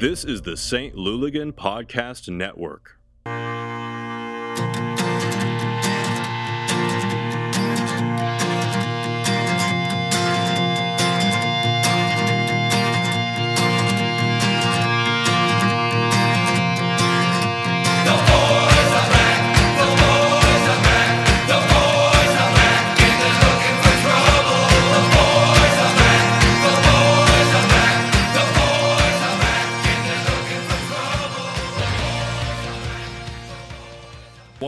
This is the St. Louligan Podcast Network.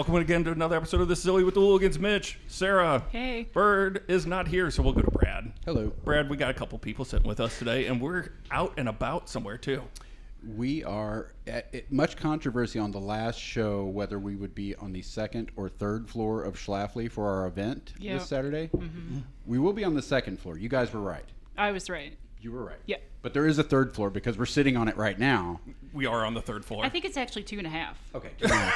Welcome again to another episode of the Silly with the Hooligans. Mitch, Sarah, Hey. Bird is not here, so we'll go to Brad. Hello. Brad, we got a couple people sitting with us today, and we're out and about somewhere too. We are at, at much controversy on the last show whether we would be on the second or third floor of Schlafly for our event Yeah. this Saturday. Mm-hmm. Mm-hmm. We will be on the second floor. You guys were right. I was right. You were right. Yeah. But there is a third floor because we're sitting on it right now. We are on the third floor. I think it's actually two and a half. Okay.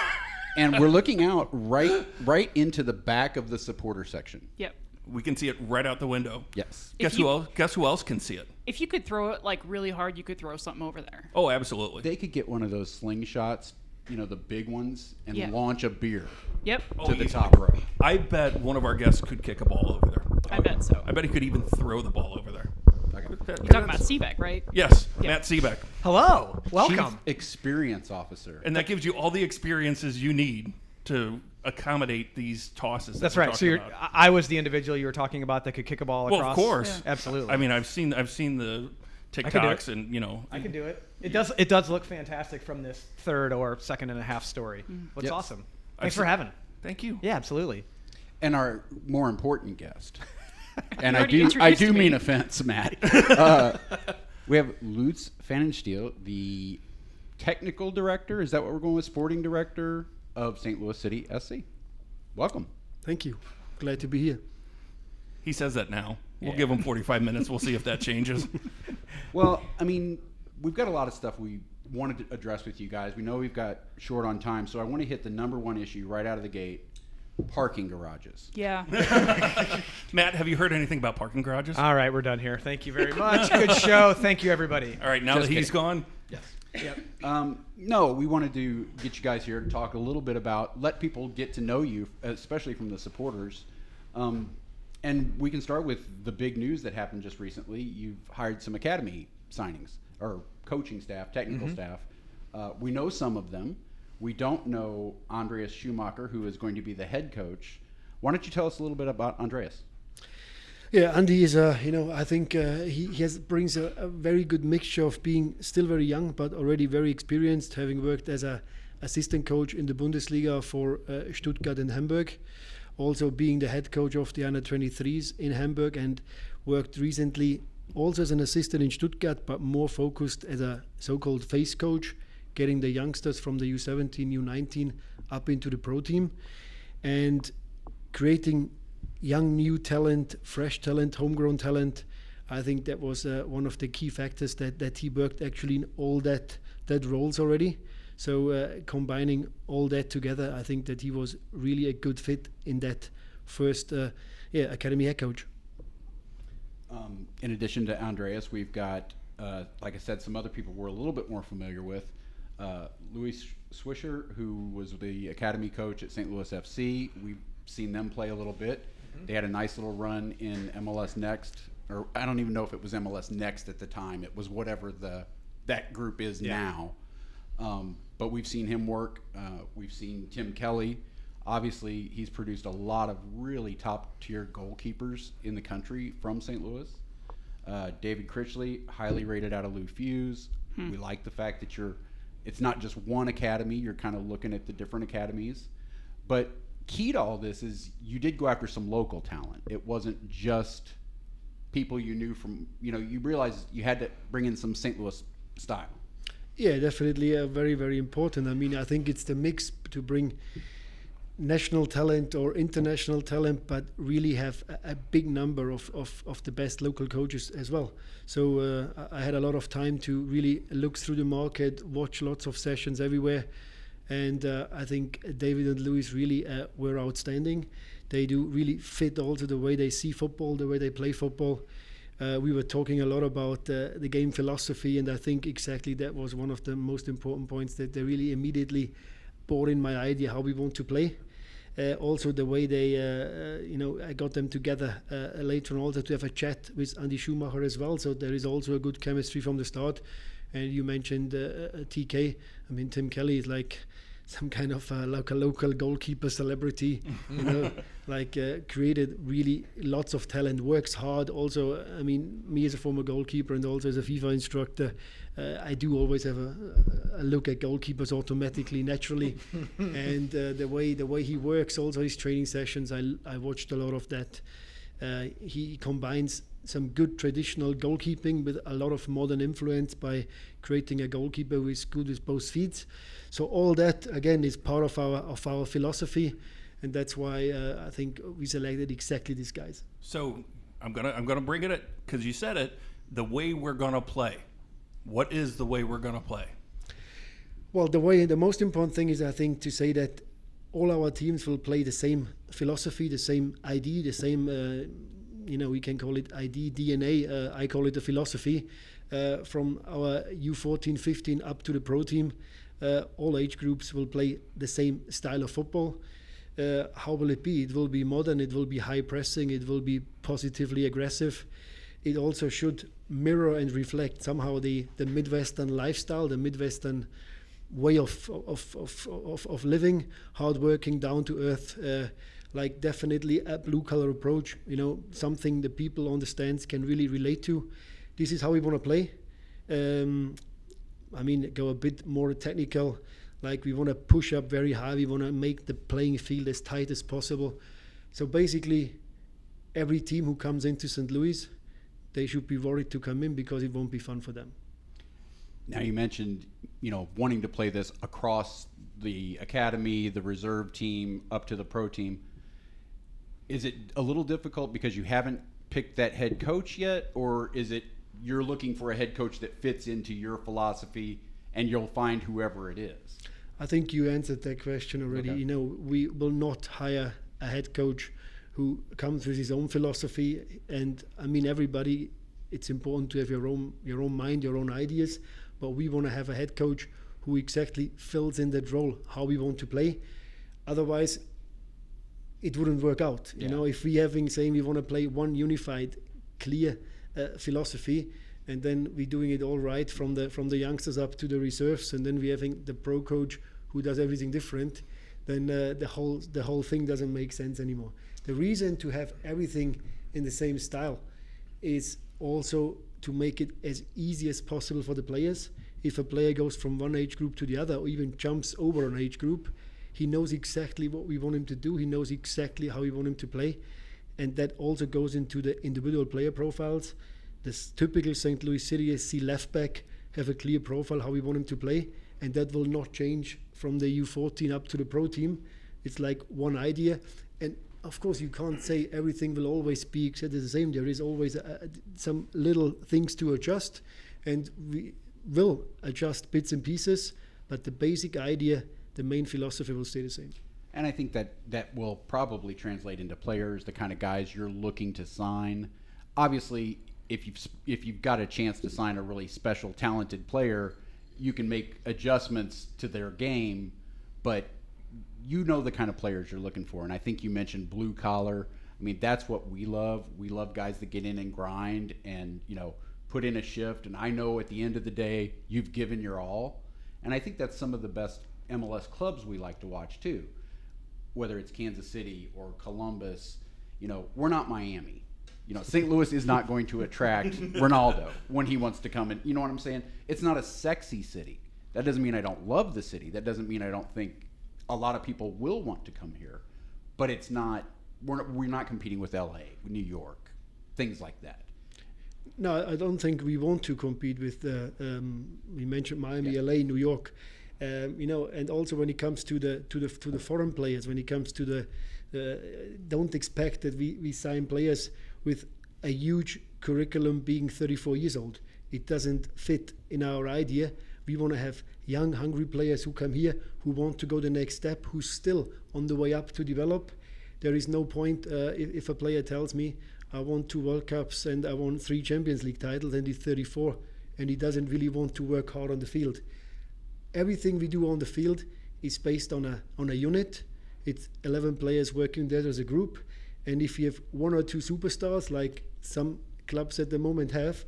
and we're looking out right right into the back of the supporter section. Yep. we can see it right out the window. Yes. If Guess who else? Guess who else can see it? If you could throw it like really hard, you could throw something over there. Oh, absolutely. They could get one of those slingshots, you know, the big ones, and Yeah. launch a beer Yep. Oh, to the easily. top row. I bet one of our guests could kick a ball over there. I bet so. I bet he could even throw the ball over there. Okay. That- You're talking about Sebek, right? Yes, Yeah. Matt Sebek. Hello, welcome. Chief experience officer. And that gives you all the experiences you need to accommodate these tosses. that That's we're right. So talking you're, about. I I was the individual you were talking about that could kick a ball across. Well, across. of course, absolutely. I mean, I've seen I've seen the can do TikToks it. and you know, I can do it. It does. It does look fantastic from this third or second and a half story. Mm-hmm. Looks Yep. awesome. I've Thanks for seen- having. Thank you. Yeah, absolutely. and our more important guest. And I do, I do me. mean offense, Matt. Uh, we have Lutz Pfannenstiel, the technical director. Is that what we're going with? Sporting director of St. Louis City SC. Welcome. Thank you. Glad to be here. He says that now. We'll Yeah. give him 45 minutes. We'll see if that changes. Well, I mean, we've got a lot of stuff we wanted to address with you guys. We know we've got short on time, so I want to hit the number one issue right out of the gate: parking garages. Yeah. Matt, have you heard anything about parking garages? All right, we're done here. Thank you very much. Good show. Thank you, everybody. All right, now Just that he's kidding. gone, Yes. Yep. Um, no, we wanted to get you guys here to talk a little bit about, let people get to know you, especially from the supporters. Um, and we can start with the big news that happened just recently. You've hired some academy signings or coaching staff, technical staff. Uh, we know some of them. We don't know Andreas Schumacher, who is going to be the head coach. Why don't you tell us a little bit about Andreas? Yeah, Andy is you know, I think uh, he, he has brings a, a very good mixture of being still very young but already very experienced, having worked as a assistant coach in the Bundesliga for uh, Stuttgart and Hamburg, also being the head coach of the under 23s in Hamburg and worked recently also as an assistant in Stuttgart but more focused as a so-called face coach, getting the youngsters from the U17, U19 up into the pro team and creating young new talent, fresh talent, homegrown talent. I think that was uh, one of the key factors that, that he worked actually in all that that roles already. So uh, combining all that together, I think that he was really a good fit in that first uh, yeah academy head coach. Um, in addition to Andreas, we've got, uh, like I said, some other people we're a little bit more familiar with. Uh, Louis Swisher, who was the academy coach at St. Louis FC. We've seen them play a little bit. They had a nice little run in MLS Next, or I don't even know if it was MLS Next at the time. It was whatever the that group is now. Um, but we've seen him work. Uh, we've seen Tim Kelly. Obviously, he's produced a lot of really top tier goalkeepers in the country from St. Louis. Uh, David Critchley, highly rated out of Lou Fusz. We like the fact that you're, it's not just one academy, you're kind of looking at the different academies. But key to all this is you did go after some local talent. It wasn't just people you knew from, you know, you realized you had to bring in some St. Louis style. Yeah, definitely uh, very very important. I mean, I think it's the mix to bring national talent or international talent, but really have a, a big number of, of, of the best local coaches as well. So uh, I had a lot of time to really look through the market, watch lots of sessions everywhere, and uh, I think David and Louis really uh, were outstanding. They do really fit also the way they see football, the way they play football. Uh, we were talking a lot about uh, the game philosophy, and I think exactly that was one of the most important points that they really immediately bought in my idea how we want to play. Uh, also, the way they, uh, uh, you know, I got them together uh, later on also to have a chat with Andy Schumacher as well. So there is also a good chemistry from the start. And you mentioned TK. I mean, Tim Kelly is like some kind of uh, like a local goalkeeper celebrity, you know, like uh, created really lots of talent, works hard. Also, I mean, me as a former goalkeeper and also as a FIFA instructor, uh, I do always have a, a look at goalkeepers automatically, naturally, and uh, the way the way he works, also his training sessions, I I watched a lot of that. Uh, he combines some good traditional goalkeeping with a lot of modern influence by creating a goalkeeper who is good with both feet. So all that again is part of our of our philosophy, and that's why uh, I think we selected exactly these guys. So I'm gonna I'm gonna bring it up because you said it. The way we're gonna play. What is the way we're gonna play? Well, the way the most important thing is I think to say that all our teams will play the same philosophy, the same ID, the same. Uh, you know, we can call it ID, DNA. Uh, I call it a philosophy. Uh, from our U14, 15 up to the pro team, uh, all age groups will play the same style of football. Uh, how will it be? It will be modern. It will be high pressing. It will be positively aggressive. It also should mirror and reflect somehow the the Midwestern lifestyle, the Midwestern way of of, of, of, of living, hardworking, down to earth, uh, like definitely a blue collar approach. You know, something the people on the stands can really relate to. This is how we want to play. Um, I mean, go a bit more technical. Like we want to push up very high. We want to make the playing field as tight as possible. So basically, every team who comes into St. Louis, they should be worried to come in because it won't be fun for them. Now you mentioned, you know, wanting to play this across the academy, the reserve team, up to the pro team. Is it a little difficult because you haven't picked that head coach yet, or is it you're looking for a head coach that fits into your philosophy, and you'll find whoever it is? I think you answered that question already. Okay. You know, we will not hire a head coach who comes with his own philosophy. And I mean, everybody, it's important to have your own your own mind, your own ideas. But we want to have a head coach who exactly fills in that role, how we want to play. Otherwise, it wouldn't work out. You Yeah. know, if we having saying we want to play one unified, clear uh, philosophy, and then we're doing it all right from the from the youngsters up to the reserves, and then we having the pro coach who does everything different, then uh, the whole the whole thing doesn't make sense anymore. The reason to have everything in the same style is also to make it as easy as possible for the players. If a player goes from one age group to the other, or even jumps over an age group, he knows exactly what we want him to do. He knows exactly how we want him to play, and that also goes into the individual player profiles. This typical St. Louis City SC left back have a clear profile how we want him to play, and that will not change from the U14 up to the pro team. It's like one idea, of course you can't say everything will always be exactly the same. There is always a, a- some little things to adjust, and we will adjust bits and pieces. But the basic idea, the main philosophy will stay the same. And I think that that will probably translate into players, the kind of guys you're looking to sign. Obviously, if you've if you've got a chance to sign a really special, talented player, you can make adjustments to their game, but you know the kind of players you're looking for. And I think you mentioned blue collar. I mean, that's what we love. We love guys that get in and grind and you know put in a shift. And I know at the end of the day, you've given your all. And I think that's some of the best MLS clubs we like to watch too whether it's Kansas City or Columbus, you know, we're not Miami. You know, St. Louis is not going to attract Ronaldo when he wants to come in. You know what I'm saying? It's not a sexy city. That doesn't mean I don't love the city. That doesn't mean I don't think a lot of people will want to come here. But it's not. We're not, we're not competing with L.A., New York, things like that. No, I don't think we want to compete with. Uh, um, we mentioned Miami, Yeah. LA, New York. Um, you know, and also when it comes to the to the to the foreign players, when it comes to the, uh, don't expect that we we sign players with a huge curriculum being 34 years old. It doesn't fit in our idea. We want to have young, hungry players who come here who want to go the next step, who's still on the way up to develop. There is no point uh, if, if a player tells me I won two World Cups and I won three Champions League titles, and he's 34, and he doesn't really want to work hard on the field. Everything we do on the field is based on a on a unit. It's 11 players working there as a group, and if you have one or two superstars, like some clubs at the moment have,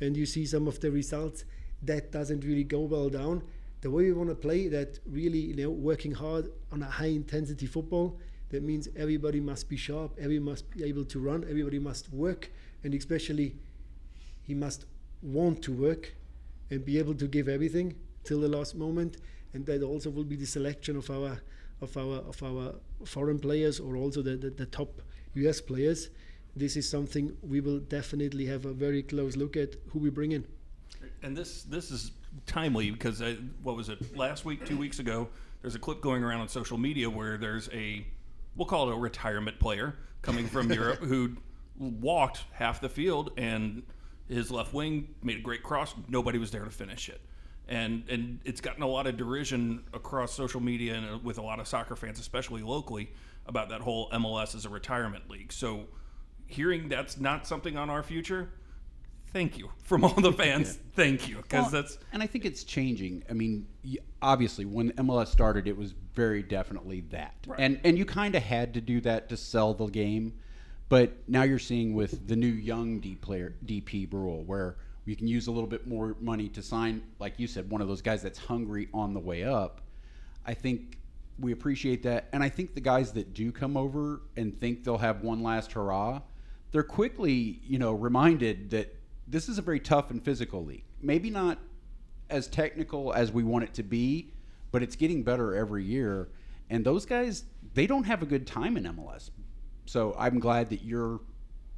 and you see some of the results, that doesn't really go well down. The way we want to play, that really, you know, working hard on a high intensity football. That means everybody must be sharp, everybody must be able to run, everybody must work, and especially he must want to work and be able to give everything till the last moment. And that also will be the selection of our of our of our foreign players or also the, the, the top US players. This is something we will definitely have a very close look at who we bring in. And this this is timely because I, what was it last week, two weeks ago? There's a clip going around on social media where there's a we'll call it a retirement player coming from Europe who walked half the field and his left wing made a great cross. Nobody was there to finish it. And, and it's gotten a lot of derision across social media and uh, with a lot of soccer fans, especially locally, about that whole MLS as a retirement league. So, hearing that's not something on our future, thank you from all the fans. Thank you, because Well, that's and I think it's changing. I mean, obviously, when MLS started, it was very definitely that, and and you kind of had to do that to sell the game. But now you're seeing with the new young D player DP rule, where you can use a little bit more money to sign, like you said, one of those guys that's hungry on the way up. I think we appreciate that, and I think the guys that do come over and think they'll have one last hurrah, they're quickly, you know, reminded that this is a very tough and physical league. Maybe not as technical as we want it to be, but it's getting better every year. And those guys, they don't have a good time in MLS. So I'm glad that you're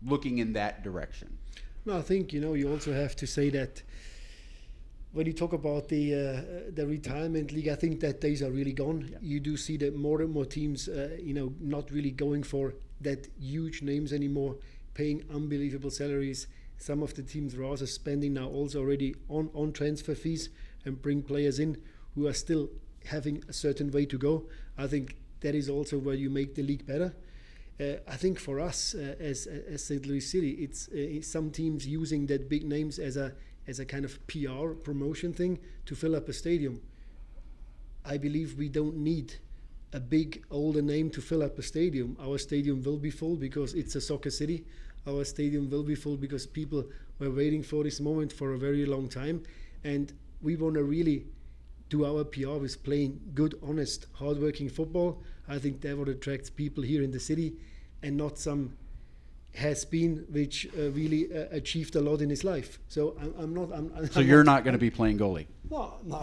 looking in that direction. No, I think you know you also have to say that when you talk about the uh, the retirement league, I think that days are really gone. You do see that more and more teams, uh, you know, not really going for that huge names anymore, paying unbelievable salaries. Some of the teams rather spending now also already on on transfer fees and bring players in who are still having a certain way to go. I think that is also where you make the league better. Uh, I think for us uh, as as St. Louis City, it's uh, some teams using that big names as a as a kind of PR promotion thing to fill up a stadium. I believe we don't need a big older name to fill up a stadium. Our stadium will be full because it's a soccer city. Our stadium will be full because people were waiting for this moment for a very long time, and we want to really do our PR with playing good, honest, hardworking football. I think that what attract people here in the city, and not some has been which uh, really uh, achieved a lot in his life. So I'm, I'm not. I'm, I'm So you're not going to be playing goalie. No, no.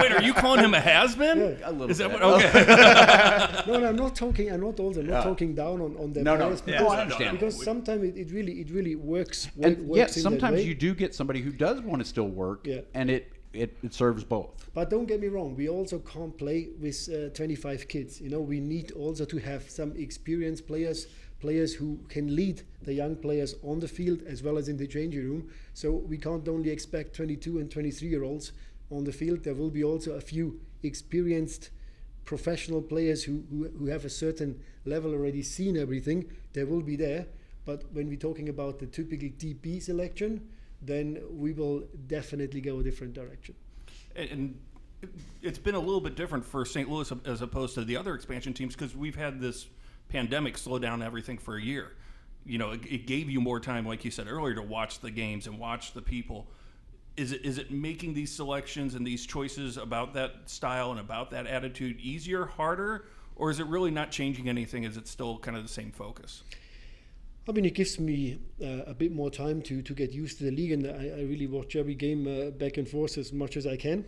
wait. Are you calling him a has been? A little Is that bit. what? Okay. no, no, I'm not talking. I'm not also. I'm not talking down on on the No, no. players Yeah. because, No, I understand. because sometimes it, it really it really works. And works yes, in that sometimes way. you do get somebody who does want to still work, Yeah. and it, it, it serves both. But don't get me wrong, we also can't play with uh, 25 kids. You know, we need also to have some experienced players, players who can lead the young players on the field as well as in the changing room. So we can't only expect 22 and 23 year olds on the field. There will be also a few experienced professional players who, who, who have a certain level already seen everything. They will be there. But when we're talking about the typical DP selection, then we will definitely go a different direction. and and it's been a little bit different for St. Louis as opposed to the other expansion teams because we've had this pandemic slow down everything for a year. You know, it, it gave you more time, like you said earlier, to watch the games and watch the people. Is it is it making these selections and these choices about that style and about that attitude easier, harder, or is it really not changing anything? Is it still kind of the same focus? I mean, it gives me uh, a bit more time to, to get used to the league, and I, I really watch every game uh, back and forth as much as I can.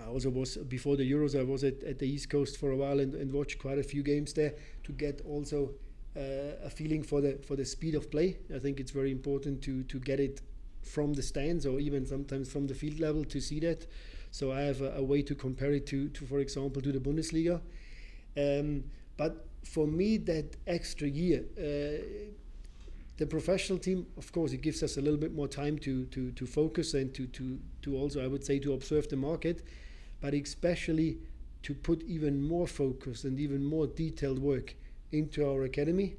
I also was before the Euros. I was at, at the East Coast for a while and, and watched quite a few games there to get also uh, a feeling for the for the speed of play. I think it's very important to to get it from the stands or even sometimes from the field level to see that. So I have a, a way to compare it to, to, for example, to the Bundesliga. Um, but for me, that extra year, uh, the professional team, of course, it gives us a little bit more time to to, to focus and to, to to also, I would say, to observe the market, but especially to put even more focus and even more detailed work into our academy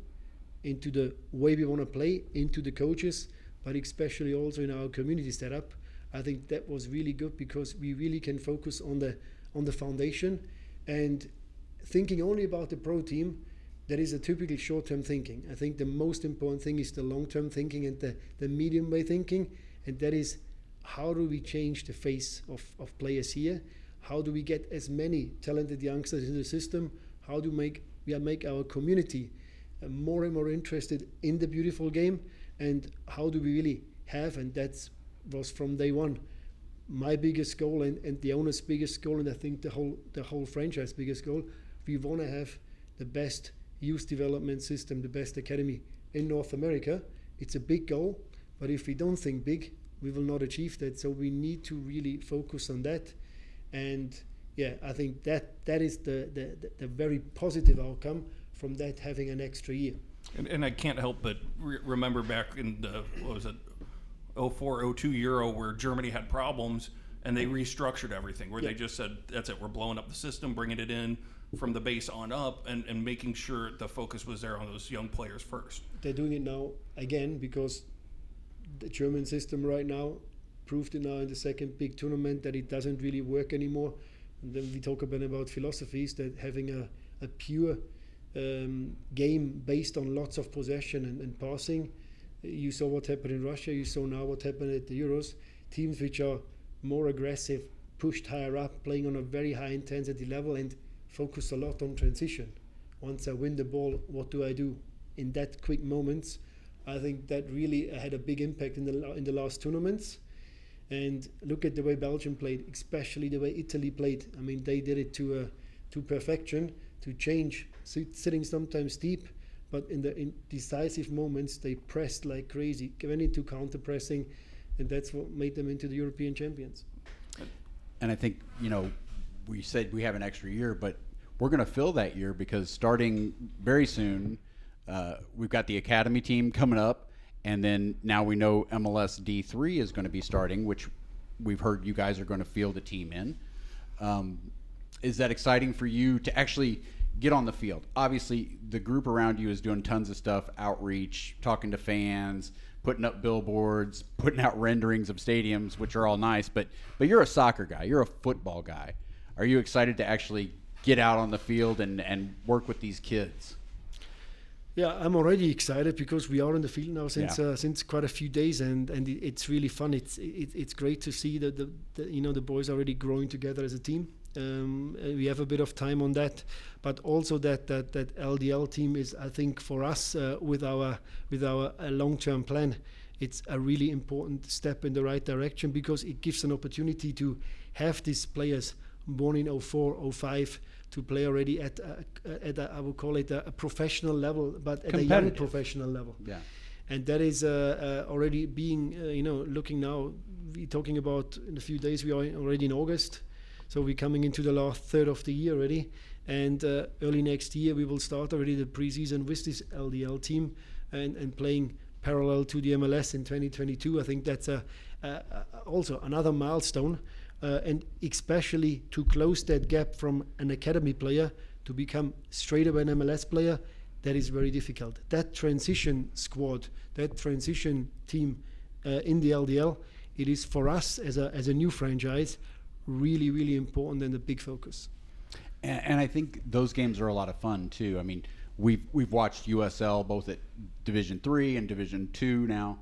into the way we want to play, into the coaches, but especially also in our community setup. I think that was really good because we really can focus on the on the foundation and thinking only about the pro team. That is a typical short-term thinking. I think the most important thing is the long-term thinking and the, the medium way thinking, and that is how do we change the face of, of players here? How do we get as many talented youngsters in the system? How do make we make our community uh, more and more interested in the beautiful game? And how do we really have? And that was from day one my biggest goal and, and the owner's biggest goal, and I think the whole the whole franchise biggest goal. We want to have the best youth development system, the best academy in North America. It's a big goal, but if we don't think big, we will not achieve that. So we need to really focus on that. And yeah, I think that that is the, the, the very positive outcome from that having an extra year. And, and I can't help but re- remember back in the, what was it, 04, 02 Euro where Germany had problems and they restructured everything, where Yeah. they just said, that's it, we're blowing up the system, bringing it in from the base on up, and, and making sure the focus was there on those young players first. They're doing it now again because the German system right now proved it now in the second big tournament that it doesn't really work anymore. And then we talk about about philosophies that having a, a pure um, game based on lots of possession and, and passing. You saw what happened in Russia. You saw now what happened at the Euros. Teams which are more aggressive, pushed higher up, playing on a very high intensity level, and focus a lot on transition. Once I win the ball, what do I do in that quick moments? I think that really had a big impact in the in the last tournaments. And look at the way Belgium played, especially the way Italy played. I mean, they did it to uh, to perfection, to change, sit, sitting sometimes deep, but in the in decisive moments they pressed like crazy, went into counter pressing, and that's what made them into the European champions. And I think, you know, we said we have an extra year, but we're going to fill that year because starting very soon, uh, we've got the academy team coming up. And then now we know MLS D3 is going to be starting, which we've heard you guys are going to field a team in. Um, is that exciting for you to actually get on the field? Obviously, the group around you is doing tons of stuff outreach, talking to fans, putting up billboards, putting out renderings of stadiums, which are all nice. But but you're a soccer guy, you're a football guy. Are you excited to actually get out on the field and, and work with these kids? Yeah, I'm already excited because we are in the field now since Yeah. uh, since quite a few days, and and it, it's really fun. It's it, it's great to see that the, the you know the boys are already growing together as a team. Um, uh, we have a bit of time on that, but also that that that LDL team is, I think, for us uh, with our with our uh, long-term plan, it's a really important step in the right direction because it gives an opportunity to have these players born in 04, 05 to play already at a, at a, I would call it a, a professional level, but at a young professional level. Yeah. and that is uh, uh, already being uh, you know looking now we're talking about in a few days we are in- already in august. So we're coming into the last third of the year already. And uh, early next year we will start already the preseason with this ldl team and, and playing parallel to the mls in 2022 i think that's a, a, a also another milestone uh, and especially to close that gap from an academy player to become straight away an mls player that is very difficult. That transition squad, that transition team uh, in the LDL, it is for us as a, as a new franchise really, really important and a big focus. And, and I think those games are a lot of fun too. I mean, we've we've watched USL both at Division Three and Division Two now.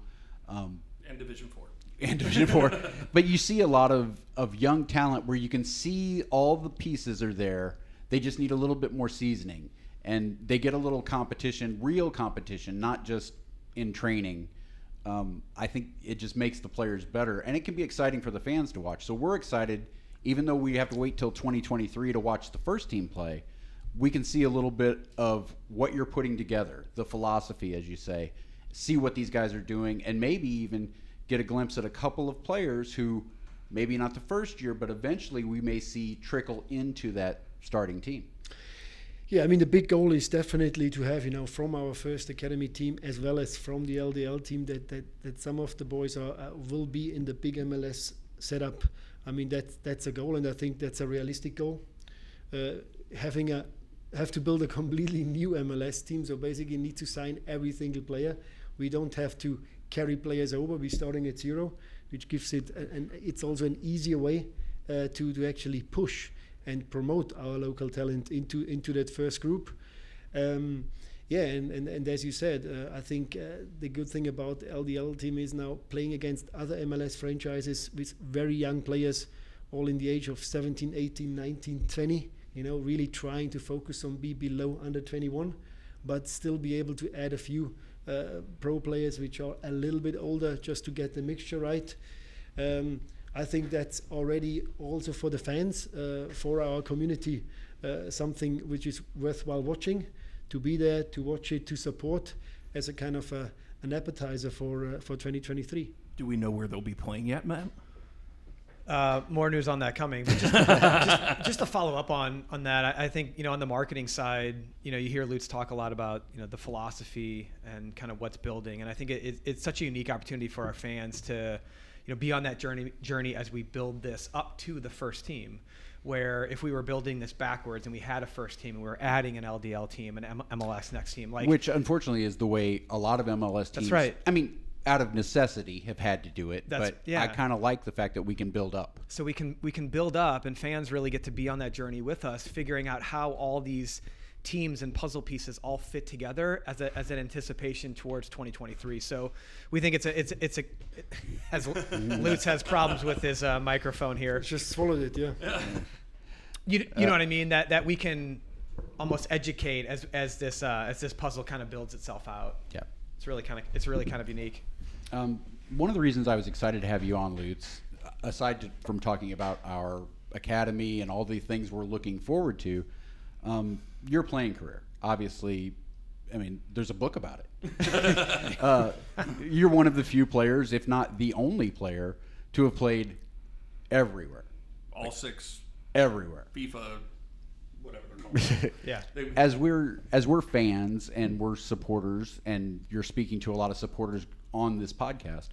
Um, And Division 4. And Division Four. but you see a lot of, of young talent where you can see all the pieces are there. They just need a little bit more seasoning, and they get a little competition, real competition, not just in training. Um, I think it just makes the players better, and it can be exciting for the fans to watch. So we're excited, even though we have to wait till 2023 to watch the first team play. We can see a little bit of what you're putting together, the philosophy, as you say, see what these guys are doing, and maybe even get a glimpse at a couple of players who maybe not the first year, but eventually we may see trickle into that starting team. Yeah, I mean the big goal is definitely to have you know from our first academy team as well as from the LDL team that that, that some of the boys are uh, will be in the big MLS setup. I mean that's that's a goal and I think that's a realistic goal. Uh, having a have to build a completely new MLS team. So basically, need to sign every single player. We don't have to carry players over. We're starting at zero, which gives it, and it's also an easier way uh, to to actually push and promote our local talent into into that first group. Um, yeah, and, and, and as you said, uh, I think uh, the good thing about LDL team is now playing against other MLS franchises with very young players, all in the age of 17, 18, 19, 20. You know, really trying to focus on be below under 21, but still be able to add a few uh, pro players which are a little bit older just to get the mixture right. Um, I think that's already also for the fans, uh, for our community, uh, something which is worthwhile watching to be there, to watch it, to support as a kind of a, an appetizer for uh, for 2023. Do we know where they'll be playing yet, Matt? Uh, more news on that coming. But just, just, just to follow up on on that, I, I, think you know on the marketing side, you know, you hear Lutz talk a lot about you know the philosophy and kind of what's building, and I think it, it, it's such a unique opportunity for our fans to you know be on that journey journey as we build this up to the first team where if we were building this backwards and we had a first team and we were adding an LDL team and M- MLS next team, like which unfortunately is the way a lot of MLS teams. That's right. I mean, out of necessity, have had to do it. That's, but yeah. I kind of like the fact that we can build up. So we can we can build up, and fans really get to be on that journey with us, figuring out how all these teams and puzzle pieces all fit together as, a, as an anticipation towards 2023. So we think it's a it's it's a it, as Lutz has problems with his uh, microphone here. Just swallowed it, yeah. You, you know what I mean? That that we can almost educate as as this uh, as this puzzle kind of builds itself out. Yeah. It's really kind of it's really kind of unique. Um, one of the reasons I was excited to have you on, Lutz, aside to, from talking about our academy and all the things we're looking forward to, um, your playing career. Obviously, I mean, there's a book about it. uh, you're one of the few players, if not the only player, to have played everywhere. All six Everywhere. FIFA, whatever they're called. Yeah. They- as we're as we're fans and we're supporters and you're speaking to a lot of supporters on this podcast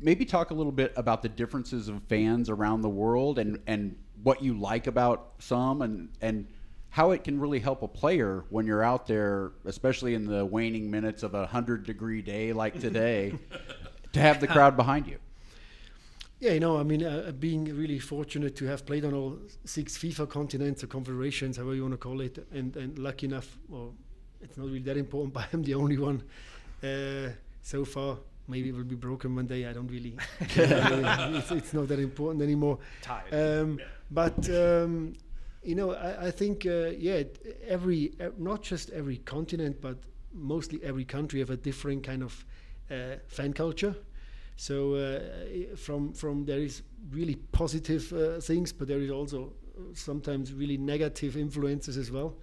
maybe talk a little bit about the differences of fans around the world and and what you like about some and and how it can really help a player when you're out there especially in the waning minutes of a 100 degree day like today to have the crowd behind you. Yeah, you know, I mean, uh, being really fortunate to have played on all six FIFA continents or confederations, however you want to call it, and, and lucky enough, well, it's not really that important, but I'm the only one uh, so far. Maybe it will be broken one day. I don't really. it's, it's not that important anymore. Tied. Um, but um, you know, I, I think uh, yeah, every uh, not just every continent, but mostly every country have a different kind of uh, fan culture. So uh, from from there is really positive uh, things, but there is also sometimes really negative influences as well.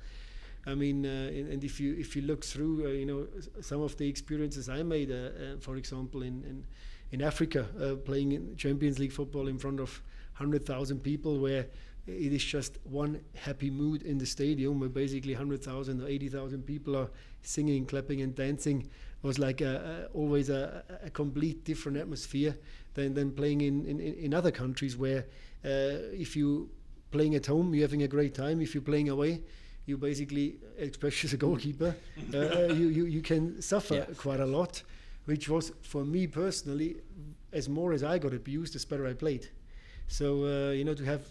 I mean, uh, and, and if you if you look through, uh, you know, some of the experiences I made, uh, for example, in in, in Africa, playing in Champions League football in front of hundred thousand people, where it is just one happy mood in the stadium, where basically hundred thousand or eighty thousand people are singing, clapping, and dancing. Was like a, a, always a, a complete different atmosphere than, than playing in, in, in other countries where uh, if you playing at home you're having a great time if you're playing away you basically, especially as a goalkeeper, uh, you, you, you can suffer Yes. quite a lot, which was for me personally, as more as I got abused, as better I played. So, uh, you know, to have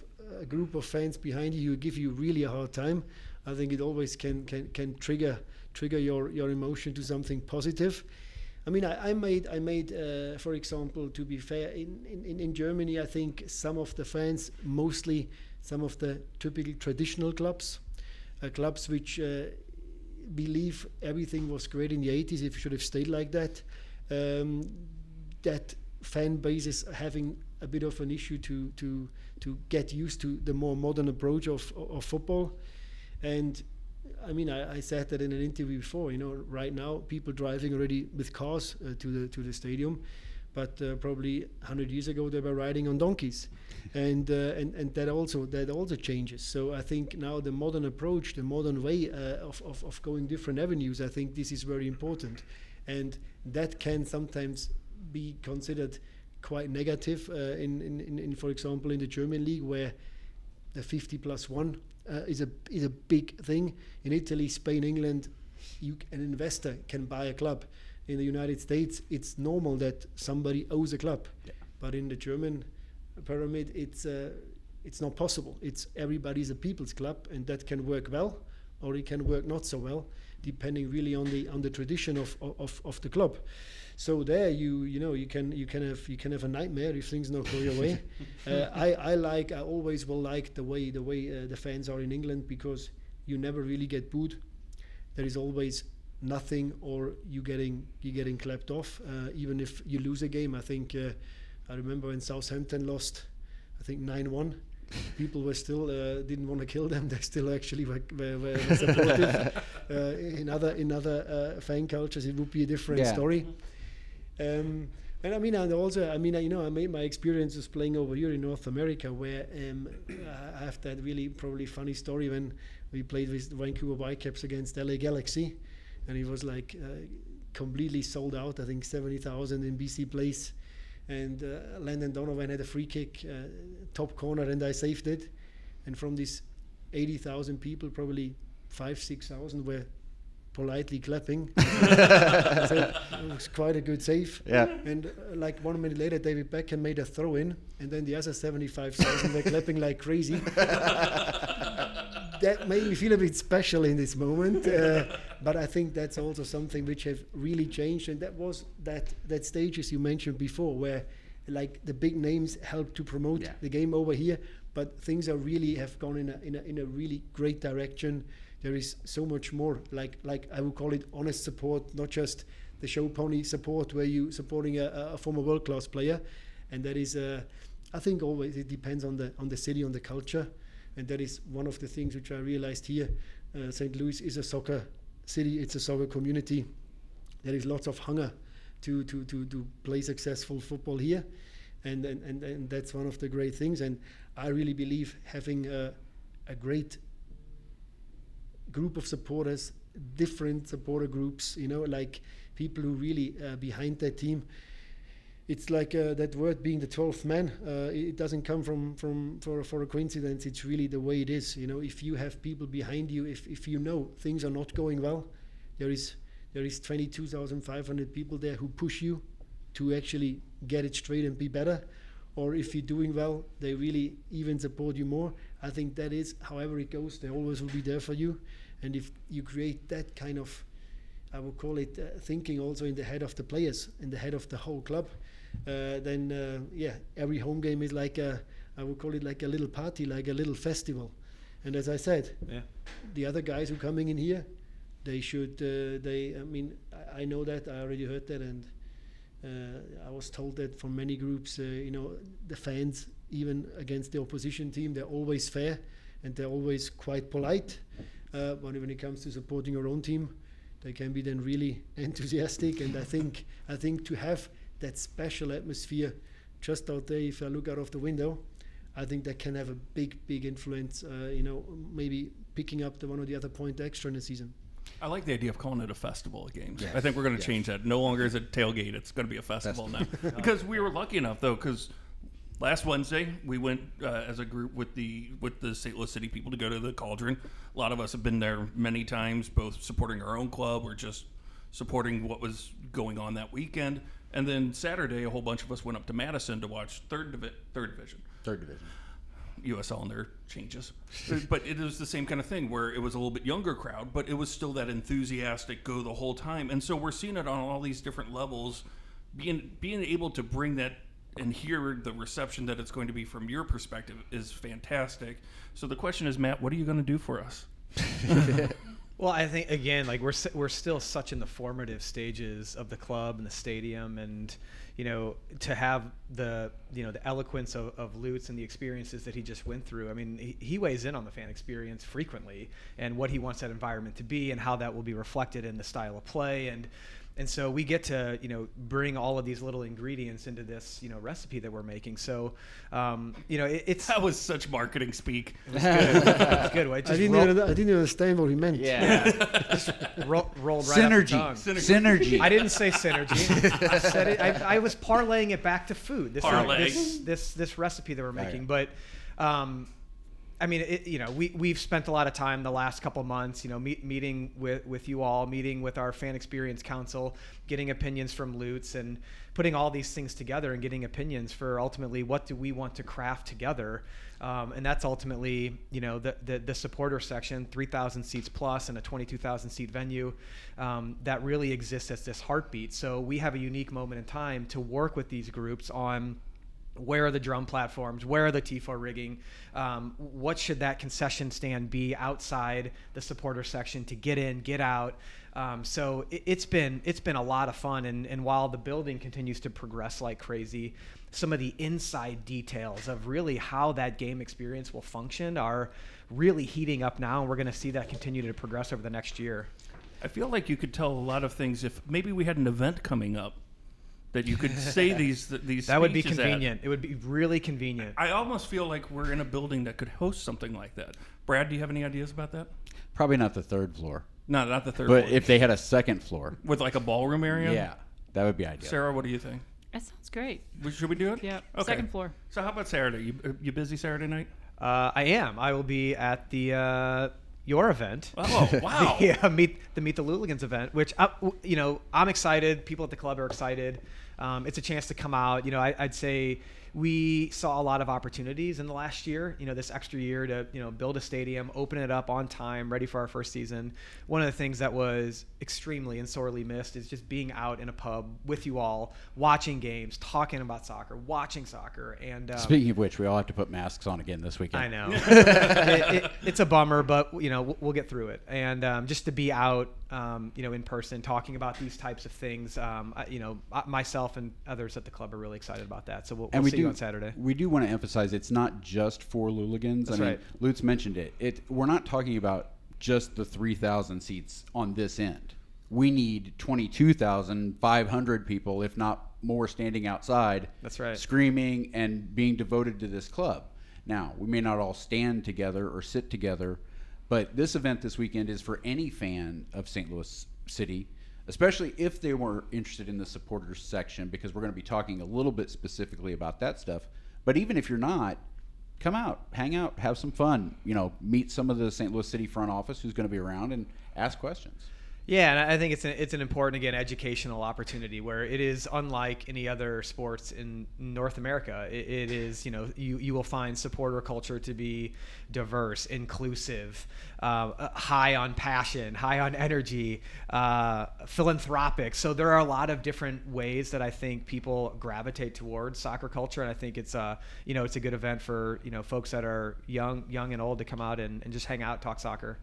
a group of fans behind you who give you really a hard time, I think it always can, can, can trigger trigger your, your emotion to something positive. I mean, I, I made, I made, uh, for example, to be fair, in, in, in Germany, I think some of the fans, mostly some of the typical traditional clubs, uh, clubs which uh, believe everything was great in the 80s, if it should have stayed like that, um, that fan base is having a bit of an issue to to to get used to the more modern approach of of football, and I mean I, I said that in an interview before. You know, right now people driving already with cars uh, to the to the stadium, but uh, probably 100 years ago they were riding on donkeys, and uh, and and that also that also changes. So I think now the modern approach, the modern way uh, of, of of going different avenues, I think this is very important, and that can sometimes be considered quite negative uh, in, in, in, in, for example, in the German league where the 50 plus one uh, is a is a big thing in Italy, Spain, England. You an investor can buy a club. In the United States, it's normal that somebody owes a club, but in the German pyramid, it's uh, it's not possible. It's everybody's a people's club, and that can work well, or it can work not so well, depending really on the on the tradition of of, of the club. So there, you you know you can you can have you can have a nightmare if things don't go your way. uh, I I like I always will like the way the way uh, the fans are in England because you never really get booed. There is always nothing or you getting you getting clapped off. Uh, even if you lose a game, I think uh, I remember when Southampton lost, I think nine one. People were still uh, didn't want to kill them. They still actually were, were, were supportive. uh, in other in other uh, fan cultures, it would be a different Yeah. story. Um, and I mean, and also, I mean, you know, I made my experiences playing over here in North America, where um, I have that really probably funny story when we played with Vancouver Whitecaps against LA Galaxy, and it was like uh, completely sold out. I think seventy thousand in BC Place, and uh, Landon Donovan had a free kick, uh, top corner, and I saved it. And from these eighty thousand people, probably five, six thousand were politely clapping. so it was quite a good save. Yeah. And uh, like one minute later, David Beckham made a throw in, and then the other 75,000 were clapping like crazy. that made me feel a bit special in this moment. Uh, but I think that's also something which have really changed, and that was that that stages you mentioned before, where like the big names helped to promote Yeah. the game over here, but things are really have gone in a, in a in a really great direction. There is so much more, like like I would call it honest support, not just the show pony support, where you supporting a, a former world class player, and that is, uh, I think always it depends on the on the city, on the culture, and that is one of the things which I realized here. Uh, St. Louis is a soccer city; it's a soccer community. There is lots of hunger to to to, to play successful football here, and, and and and that's one of the great things. And I really believe having a, a great group of supporters, different supporter groups, you know, like people who really uh, behind that team. It's like uh, that word being the twelfth man. Uh, it doesn't come from from for for a coincidence. It's really the way it is. You know, if you have people behind you, if if you know things are not going well, there is there is twenty two thousand five hundred people there who push you to actually get it straight and be better. Or if you're doing well, they really even support you more. I think that is, however it goes, they always will be there for you. And if you create that kind of, I would call it uh, thinking also in the head of the players, in the head of the whole club, then uh, yeah, every home game is like a, I would call it like a little party, like a little festival. And as I said, Yeah. the other guys who are coming in here, they should, uh, they, I mean, I, I know that, I already heard that, and uh, I was told that from many groups, uh, you know, the fans, even against the opposition team, they're always fair and they're always quite polite. Uh, but when it comes to supporting your own team, they can be then really enthusiastic. And I think, I think to have that special atmosphere just out there, if I look out of the window, I think that can have a big, big influence. Uh, you know, maybe picking up the one or the other point extra in the season. I like the idea of calling it a festival of games. Yes, I think we're going to yes. change that. No longer is it tailgate; it's going to be a festival now. because we were lucky enough, though, because last Wednesday we went uh, as a group with the with the St. Louis City people to go to the Cauldron. A lot of us have been there many times, both supporting our own club or just supporting what was going on that weekend. And then Saturday, a whole bunch of us went up to Madison to watch third divi- third division. Third division. USL and their changes. but it was the same kind of thing where it was a little bit younger crowd, but it was still that enthusiastic go the whole time. And so we're seeing it on all these different levels. Being being able to bring that and hear the reception that it's going to be from your perspective is fantastic. So the question is, Matt, what are you going to do for us? Well, I think again, like we're we're still such in the formative stages of the club and the stadium, and you know, to have the you know the eloquence of, of Lutz and the experiences that he just went through. I mean, he, he weighs in on the fan experience frequently and what he wants that environment to be and how that will be reflected in the style of play and. And so we get to, you know, bring all of these little ingredients into this, you know, recipe that we're making. So, um, you know, it, it's That was such marketing speak. it's good. It I didn't, roll- even, I didn't understand what he meant. Yeah. ro- rolled right off the Synergy. Synergy. I didn't say synergy. I said it. I, I was parlaying it back to food. This, Parlay. this this this recipe that we're yeah. making, but um, I mean, it, you know, we we've spent a lot of time the last couple months, you know, meet, meeting with with you all, meeting with our fan experience council, getting opinions from Lutz, and putting all these things together and getting opinions for ultimately what do we want to craft together, um, and that's ultimately, you know, the the, the supporter section, three thousand seats plus, and a twenty two thousand seat venue, um, that really exists as this heartbeat. So we have a unique moment in time to work with these groups on where are the drum platforms? Where are the tifo rigging? Um, what should that concession stand be outside the supporter section to get in get out? Um, so it, it's been it's been a lot of fun. And, and while the building continues to progress like crazy some of the inside details of really how that game experience will function are really heating up now. And we're going to see that continue to progress over the next year. I feel like you could tell a lot of things if maybe we had an event coming up that you could say these these. that would be speeches at. convenient it would be really convenient I almost feel like we're in a building that could host something like that. Brad, do you have any ideas about that? Probably not the third floor, No, not the third but floor. if they had a second floor, with like a ballroom area. yeah, that would be ideal. Sarah, what do you think? That sounds great. Should we do it? Yeah. Okay. Second floor. So how about Saturday? You you busy Saturday night? uh, i am i will be at the uh, your event Oh wow! yeah, meet the Meet the Louligans event, which I, you know I'm excited. People at the club are excited. Um, it's a chance to come out. You know, I, I'd say we saw a lot of opportunities in the last year. You know, this extra year to you know build a stadium, open it up on time, ready for our first season. One of the things that was extremely and sorely missed is just being out in a pub with you all, watching games, talking about soccer, watching soccer, and um, Speaking of which, we all have to put masks on again this weekend. I know. it, it, it's a bummer, but you know we'll, we'll get through it. And um, just to be out, um, you know, in person, talking about these types of things, um, I, you know, myself and others at the club are really excited about that. So we'll, we'll and we see do on Saturday. We do want to emphasize it's not just for Louligans. That's I mean, right. Lutz mentioned it. It we're not talking about just the 3,000 seats on this end. We need 22,500 people, if not more, standing outside. That's right. Screaming and being devoted to this club. Now, we may not all stand together or sit together, but this event this weekend is for any fan of St. Louis City, especially if they were interested in the supporters section, because we're going to be talking a little bit specifically about that stuff. But even if you're not, come out, hang out, have some fun. You know, meet some of the St. Louis City front office who's going to be around and ask questions. Yeah, and I think it's an, it's an important again educational opportunity where it is unlike any other sports in North America. It, it is you know you you will find supporter culture to be diverse, inclusive, uh, high on passion, high on energy, uh, philanthropic. So there are a lot of different ways that I think people gravitate towards soccer culture, and I think it's a you know it's a good event for you know folks that are young young and old to come out and, and just hang out, talk soccer.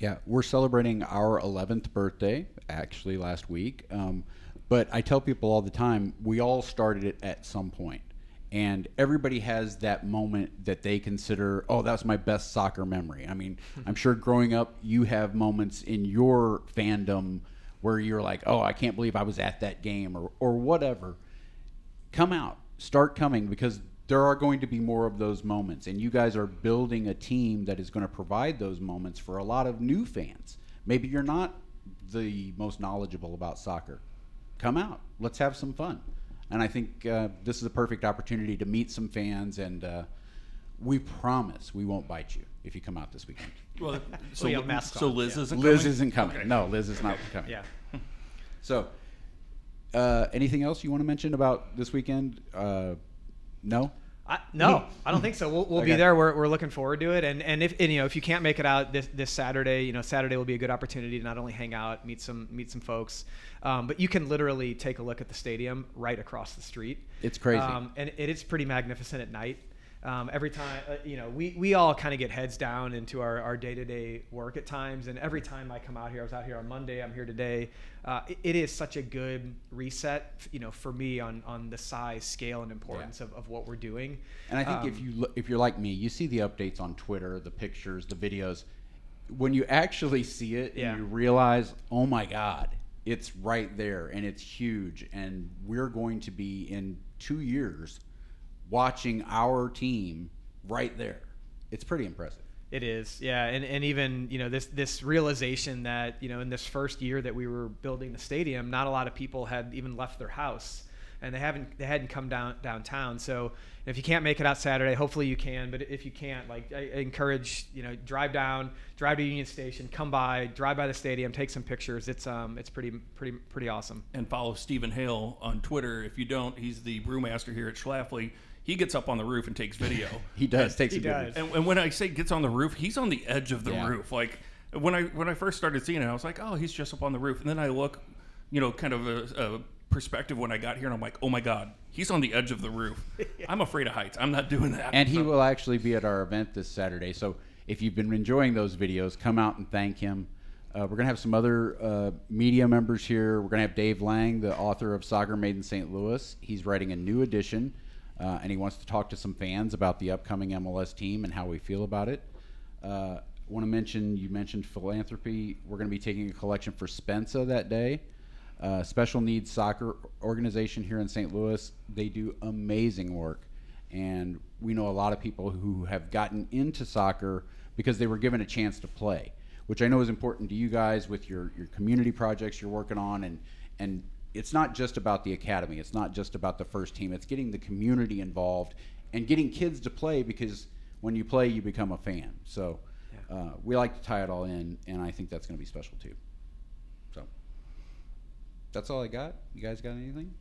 Yeah, we're celebrating our 11th birthday actually last week. Um, but I tell people all the time, we all started it at some point. And everybody has that moment that they consider, oh, that was my best soccer memory. I mean, I'm sure growing up, you have moments in your fandom where you're like, oh, I can't believe I was at that game or, or whatever. Come out, start coming because there are going to be more of those moments. And you guys are building a team that is going to provide those moments for a lot of new fans. Maybe you're not the most knowledgeable about soccer. Come out, let's have some fun. And I think uh, this is a perfect opportunity to meet some fans. And uh, we promise we won't bite you if you come out this weekend. Well, so, yeah, masks so Liz yeah. isn't Liz coming? isn't coming. Okay. No, Liz is not coming. Yeah. So, uh, anything else you want to mention about this weekend? Uh, no. I, no, I don't think so. We'll, we'll be there. We're, we're looking forward to it. And and if and, you know if you can't make it out this, this Saturday, you know Saturday will be a good opportunity to not only hang out, meet some meet some folks, um, but you can literally take a look at the stadium right across the street. It's crazy. um, and it is pretty magnificent at night. Um, every time, uh, you know, we, we all kind of get heads down into our, our day-to-day work at times. And every time I come out here, I was out here on Monday, I'm here today. Uh, it, it is such a good reset, you know, for me on, on the size, scale, and importance of, of what we're doing. And I think if Um, you lo- if you're like me, you see the updates on Twitter, the pictures, the videos. When you actually see it, Yeah. and you realize, oh my God, it's right there and it's huge, and we're going to be in two years watching our team right there. It's pretty impressive. It is, yeah, and and even you know this this realization that you know in this first year that we were building the stadium, not a lot of people had even left their house and they haven't they hadn't come down downtown. So if you can't make it out Saturday, hopefully you can. But if you can't, like I, I encourage you know drive down, drive to Union Station, come by, drive by the stadium, take some pictures. It's um it's pretty pretty pretty awesome. and follow Stephen Hale on Twitter. If you don't, he's the brewmaster here at Schlafly. He gets up on the roof and takes video. He does. Takes He a good does. and, and when I say gets on the roof, he's on the edge of the Yeah. roof. Like when I when I first started seeing it, I was like, oh, he's just up on the roof. And then I look, you know, kind of a, a perspective when I got here, and I'm like, oh my god, he's on the edge of the roof. I'm afraid of heights. I'm not doing that. And he will actually be at our event this Saturday. So if you've been enjoying those videos, come out and thank him. Uh, we're going to have some other uh, media members here. We're going to have Dave Lange, the author of Soccer Made in St. Louis. He's writing a new edition, uh, and he wants to talk to some fans about the upcoming MLS team and how we feel about it. Uh, want to mention you mentioned philanthropy. We're going to be taking a collection for Spensa that day. Uh, special needs soccer organization here in St. Louis. They do amazing work, and we know a lot of people who have gotten into soccer because they were given a chance to play, which I know is important to you guys with your your community projects you're working on, and and it's not just about the academy. It's not just about the first team. It's getting the community involved and getting kids to play because when you play, you become a fan. So uh, we like to tie it all in, and I think that's going to be special too. So that's all I got. You guys got anything?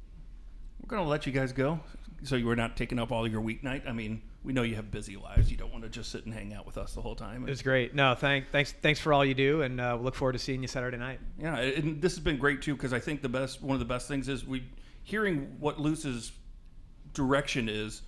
We're going to let you guys go so you are not taking up all your weeknight. I mean, we know you have busy lives. You don't want to just sit and hang out with us the whole time. It was great. No, thank, thanks, thanks for all you do, and uh, we look forward to seeing you Saturday night. Yeah, and this has been great too because I think the best one of the best things is we hearing what Lutz's direction is.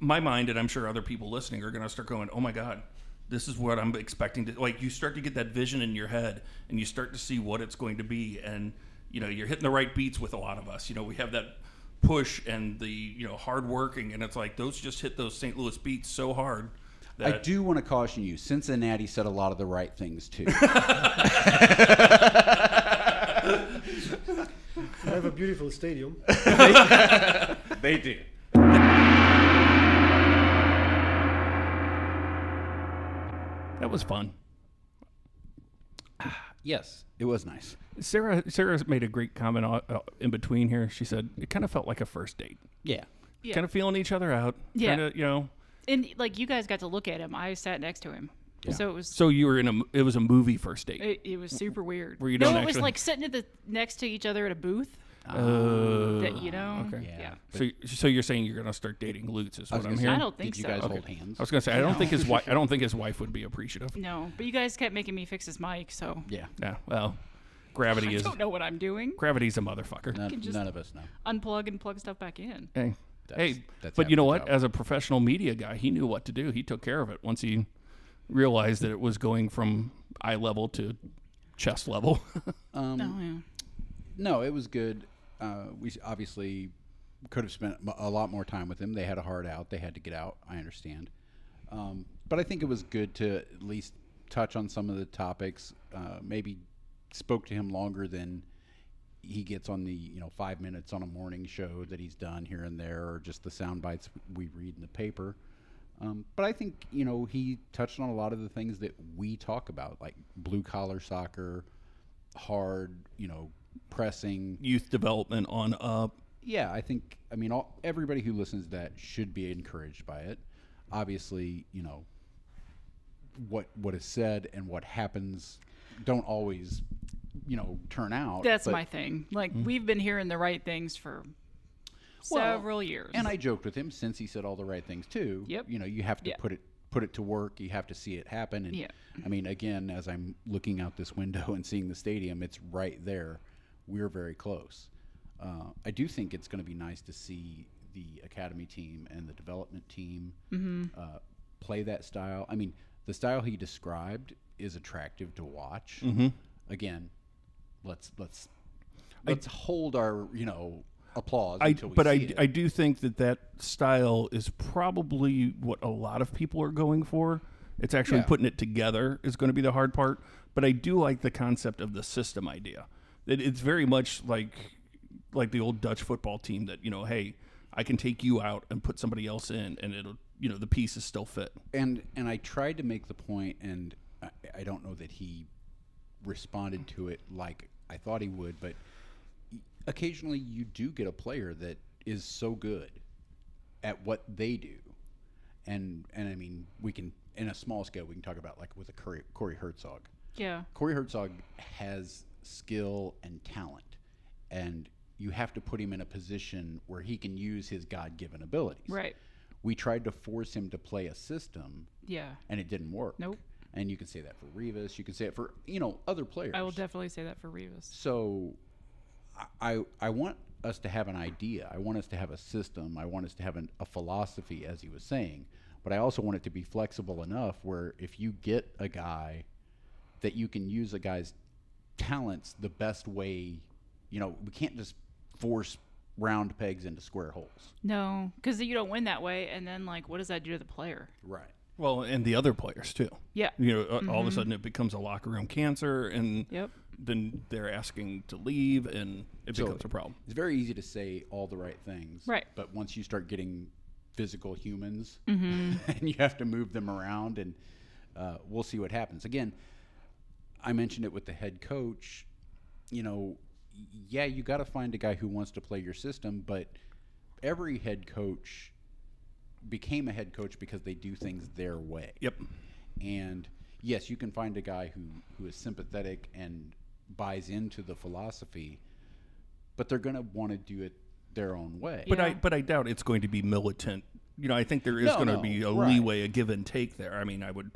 My mind and I'm sure other people listening are going to start going, "Oh my god, this is what I'm expecting to." Like you start to get that vision in your head, and you start to see what it's going to be, and you know you're hitting the right beats with a lot of us. You know we have that push and the you know hard working, and it's like those just hit those St. Louis beats so hard. I do want to caution you. Cincinnati said a lot of the right things too. they have a beautiful stadium. they do. that was fun. Yes, it was nice. Sarah Sarah made a great comment uh, uh, in between here. She said it kind of felt like a first date. Yeah. Yeah. Kind of feeling each other out. Yeah. Kind of, you know. And like you guys got to look at him. I sat next to him. So it was So you were in a m- it was a movie first date. it, it was super weird. Where you no, don't it was like sitting at the next to each other at a booth. Uh, that you know. okay. Yeah. Yeah. so so you're saying you're gonna start dating Lutz is what I'm say, hearing. I don't think Did you so. guys Okay. hold hands? I was gonna say I don't think his wife I don't think his wife would be appreciative. No, but you guys kept making me fix his mic, so yeah. Yeah. Well, gravity I is don't know what I'm doing. gravity's a motherfucker. None, can just- none of us know. Unplug and plug stuff back in. Hey. That's- hey, that's but you know what? job. As a professional media guy, he knew what to do. He took care of it once he realized that it was going from eye level to chest level. Um, Oh yeah. No, it was good. Uh, we obviously could have spent a lot more time with him. They had a hard out. They had to get out. I understand. Um, but I think it was good to at least touch on some of the topics. Uh, maybe spoke to him longer than he gets on the you know five minutes on a morning show that he's done here and there, or just the sound bites we read in the paper. Um, but I think you know he touched on a lot of the things that we talk about, like blue collar soccer, hard, you know, pressing. Youth development on up. Yeah, I think I mean all, everybody who listens to that should be encouraged by it. Obviously, you know what what is said and what happens don't always you know turn out. That's but- my thing. Like mm-hmm. we've been hearing the right things for Well, several years. And I joked with him since he said all the right things too. Yep. You know, you have to Yeah. put it put it to work. You have to see it happen. And Yeah. I mean, again, as I'm looking out this window and seeing the stadium, it's right there. We're very close. Uh, I do think it's going to be nice to see the academy team and the development team uh, play that style. I mean, the style he described is attractive to watch. Again, let's let's let's hold our you know applause I, until we but see I, it. I do think that that style is probably what a lot of people are going for. It's actually Yeah. putting it together is going to be the hard part. But I do like the concept of the system idea. It, it's very much like like the old Dutch football team that you know, hey, I can take you out and put somebody else in, and it'll you know the pieces still fit. and and I tried to make the point, and I, I don't know that he responded to it like I thought he would, but occasionally you do get a player that is so good at what they do, and and I mean we can in a small scale we can talk about like with a Corey, Corey Hertzog. Yeah. Corey Hertzog has skill and talent, and you have to put him in a position where he can use his God-given abilities. Right. We tried to force him to play a system, Yeah. and it didn't work. Nope. And you can say that for Rivas. You can say it for you know other players. I will definitely say that for Rivas. So, I- I I want us to have an idea. I want us to have a system. I want us to have an, a philosophy, as he was saying. But I also want it to be flexible enough where if you get a guy, that you can use a guy's talents the best way. You know, we can't just force round pegs into square holes. No, because you don't win that way, and then like, what does that do to the player? Right. Well, and the other players too. Yeah. You know, uh all of a sudden it becomes a locker room cancer, and Yep. then they're asking to leave, and it So- becomes a problem. It's very easy to say all the right things. Right. But once you start getting physical humans Mm-hmm. and you have to move them around, and uh, we'll see what happens. Again, I mentioned it with the head coach. You know, yeah, you got to find a guy who wants to play your system, but every head coach became a head coach because they do things their way. Yep. And yes, you can find a guy who, who is sympathetic and buys into the philosophy, but they're going to want to do it their own way. But I but I doubt it's going to be militant. You know, I think there is No, going to no, be a right. leeway, a give and take there. I mean, I would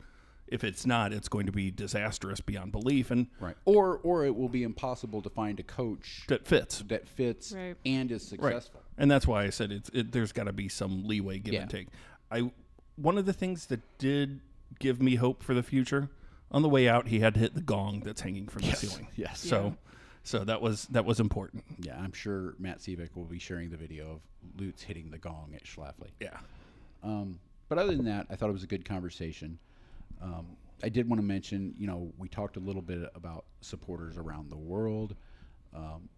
if it's not, it's going to be disastrous beyond belief, and right. Or or it will be impossible to find a coach that fits. that fits Right. and is successful. And that's why I said it's it, there's got to be some leeway, give and take. I one of the things that did give me hope for the future. On the way out, he had to hit the gong that's hanging from the ceiling. Yes. So, so that was that was important. Yeah, I'm sure Matt Sebek will be sharing the video of Lutz hitting the gong at Schlafly. Yeah. Um, but other than that, I thought it was a good conversation. Um, I did want to mention, you know, we talked a little bit about supporters around the world. Um,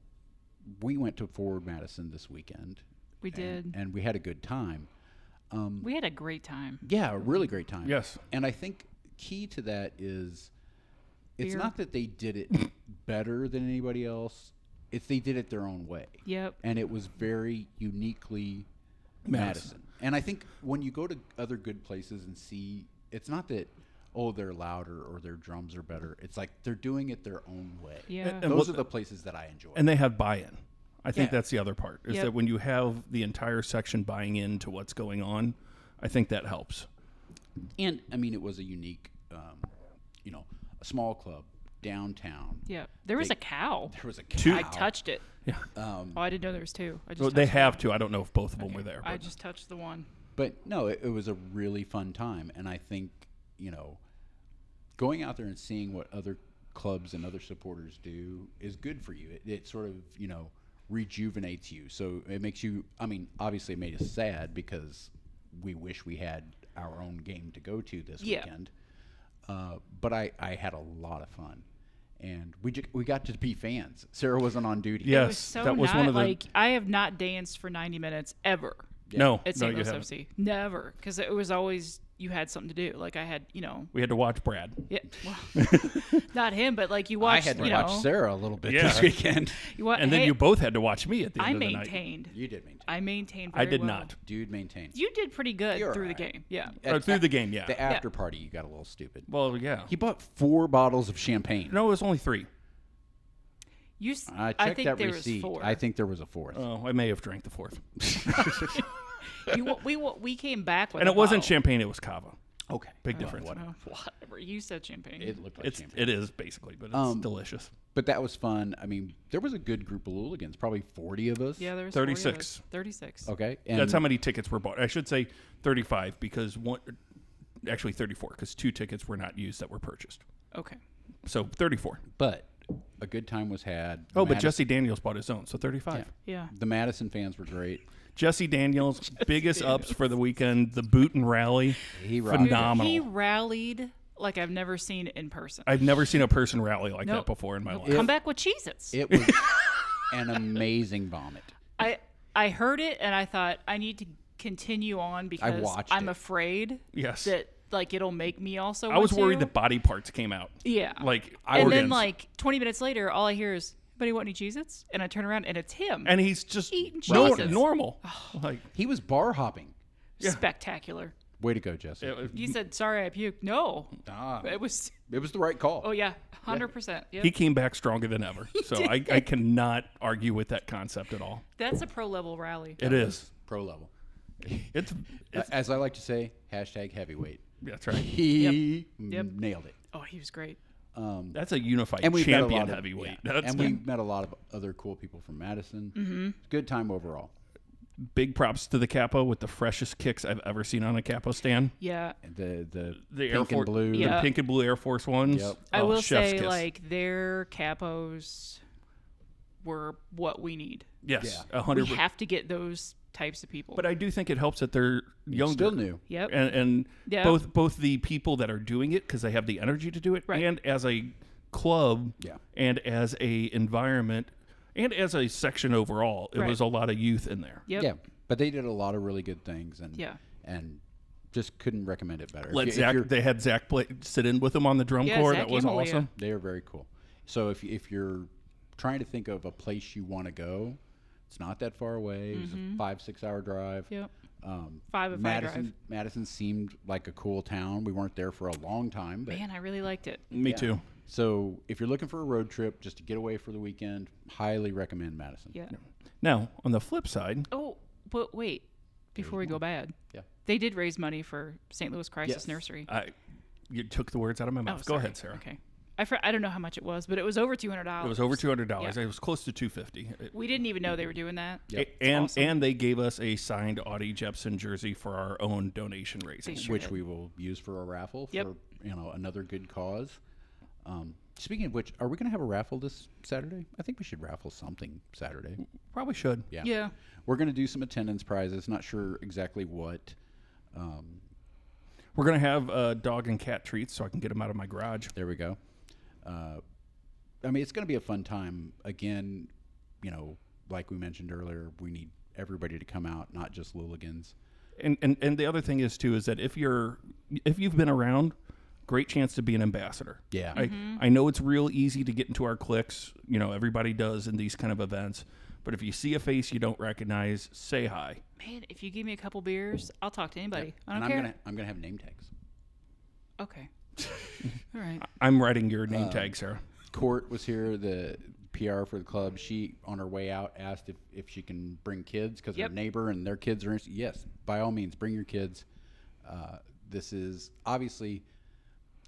we went to Forward Madison this weekend. We and- did. and we had a good time. Um, We had a great time. yeah, a really great time. Yes. and I think key to that is it's Beer. not that they did it better than anybody else; it's they did it their own way Yep. and it was very uniquely Madison. Madison. And I think when you go to other good places and see, it's not that oh they're louder or their drums are better. It's like they're doing it their own way. Yeah. And those are the places that I enjoy. And they have buy-in. I think Yeah. that's the other part is Yep. that when you have the entire section buying into what's going on, I think that helps. And I mean, it was a unique, um, you know, a small club downtown. Yeah. There was a cow. There was a cow. I touched it. Yeah. Um, Oh, I didn't know there was two. I just Well, they have one. to. I don't know if both of them were there. I just touched the one. But no, it, it was a really fun time, and I think you know, going out there and seeing what other clubs and other supporters do is good for you. It, it sort of you know rejuvenates you. So it makes you. I mean, obviously, it made us sad because we wish we had our own game to go to this Yeah. weekend. Uh, but I, I had a lot of fun, and we ju- we got to be fans. Sarah wasn't on duty. Yeah. It was Yes, so that was not one of the- like I have not danced for 90 minutes ever No, at no, St. you Louis haven't. FC. Never, because it was always you had something to do. Like I had, you know, We had to watch Brad. yeah, well, not him, but like you watched. I had to you watch know, Sarah a little bit Yeah. this weekend. you wa- And then you both had to watch me at the end I of the night. I maintained. you did maintain. I maintained. I did well. not. Dude, maintained. You did pretty good You're through the game. Yeah. Uh, through the game, yeah. The after party, you got a little stupid. Well, yeah. He bought four bottles of champagne. No, it was only three. You. s- I checked I think that there receipt. was four. I think there was a fourth. Oh, I may have drank the fourth. you, we we came back with. and a it wasn't bottle. champagne, it was cava. okay, Big difference. whatever. Oh, whatever. You said champagne. It looked like It's champagne. it is basically, but it's Um, delicious. But that was fun. I mean, there was a good group of Hooligans, probably forty of us. yeah, there was 40 of 36. us. Thirty-six. Okay. And That's how many tickets were bought. I should say 35 because one actually 34 because two tickets were not used that were purchased. Okay. So 34. But a good time was had. Oh, but Madison- Jesse Daniels bought his own, so 35. Yeah. The Madison fans were great. Jesse Daniels, biggest ups for the weekend. The boot and rally, He rocked it. phenomenal. He rallied like I've never seen in person. I've never seen a person rally like that before in my life. Come back with Cheez-Its. It was an amazing vomit. I I heard it and I thought I need to continue on because watched I'm it. afraid Yes. that like it'll make me also. I was want worried to. that body parts came out. yeah, Like and then like 20 minutes later, all I hear is Anybody want any Cheez-Its? And I turn around and it's him. and he's just Eating nor- Cheez-Its. normal. Like He was bar hopping. Spectacular. Way to go, Jesse. it- You said sorry I puked. No. Ah, It was it was the right call. oh yeah, hundred percent. Yep. he came back stronger than ever. So I, I cannot argue with that concept at all. That's a pro level rally. It is. Pro level. It's, it's As I like to say, hashtag heavyweight. that's right. He Yep. nailed it. Oh, he was great. Um, That's a unified and we champion of heavyweight. yeah. That's and we met a lot of other cool people from Madison. Mm-hmm. Good time overall. big props to the capo with the freshest kicks I've ever seen on a capo stand. Yeah. The the, The Air pink Force, and blue. the pink and blue Air Force ones. Yep. I Oh, will chef's say kiss. like their capos were what we need. yes, Yeah. a hundred. We have to get those types of people. But I do think it helps that they're younger. Still new. yep. and, and Yeah. both both the people that are doing it because they have the energy to do it, Right. and as a club, Yeah. and as a environment, and as a section overall, it Right. was a lot of youth in there. yep. Yeah, but they did a lot of really good things, and Yeah. and just couldn't recommend it better. If Let you- if Zach. you're- They had Zach play, sit in with them on the drum Yeah, corps. Zach that was awesome. They are very cool. So if if you're trying to think of a place you want to go, it's not that far away. It was a five six hour drive. Yep. Um, Five if I Madison drive. Madison seemed like a cool town. We weren't there for a long time, but Man, I really liked it. Me yeah. too. So if you're looking for a road trip just to get away for the weekend, highly recommend Madison. Yeah. Now on the flip side, Oh, but wait. Before we go bad, Yeah. they did raise money for St. Louis Crisis Yes. Nursery. I you took the words out of my Oh, mouth. Go sorry. ahead, Sarah. Okay. I, fr- I don't know how much it was, but it was over two hundred dollars. It was over two hundred dollars. Yeah. It was close to two fifty. We didn't even know they were doing that. Yep. And awesome. and they gave us a signed Audie Jepson jersey for our own donation raising. Sure which did. we will use for a raffle Yep. for you know another good cause. Um, speaking of which, are we going to have a raffle this Saturday? I think we should raffle something Saturday. Probably should. Yeah, Yeah. We're going to do some attendance prizes. Not sure exactly what. Um, We're gonna have uh, dog and cat treats so I can get them out of my garage. there we go. Uh, I mean, it's going to be a fun time. Again, you know, like we mentioned earlier, we need everybody to come out, not just Louligans. And, and and the other thing is too is that if you're if you've been around, great chance to be an ambassador. Yeah. I, I know it's real easy to get into our cliques. You know, everybody does in these kind of events. But if you see a face you don't recognize, say hi. Man, if you give me a couple beers, I'll talk to anybody. I don't and I'm care. gonna I'm gonna have name tags. Okay. All right. I'm writing your Uh, name tag, Sarah. Court was here, the PR for the club. She, on her way out, asked if, if she can bring kids because Yep. her neighbor and their kids are interested. Yes, by all means, bring your kids. Uh, this is obviously,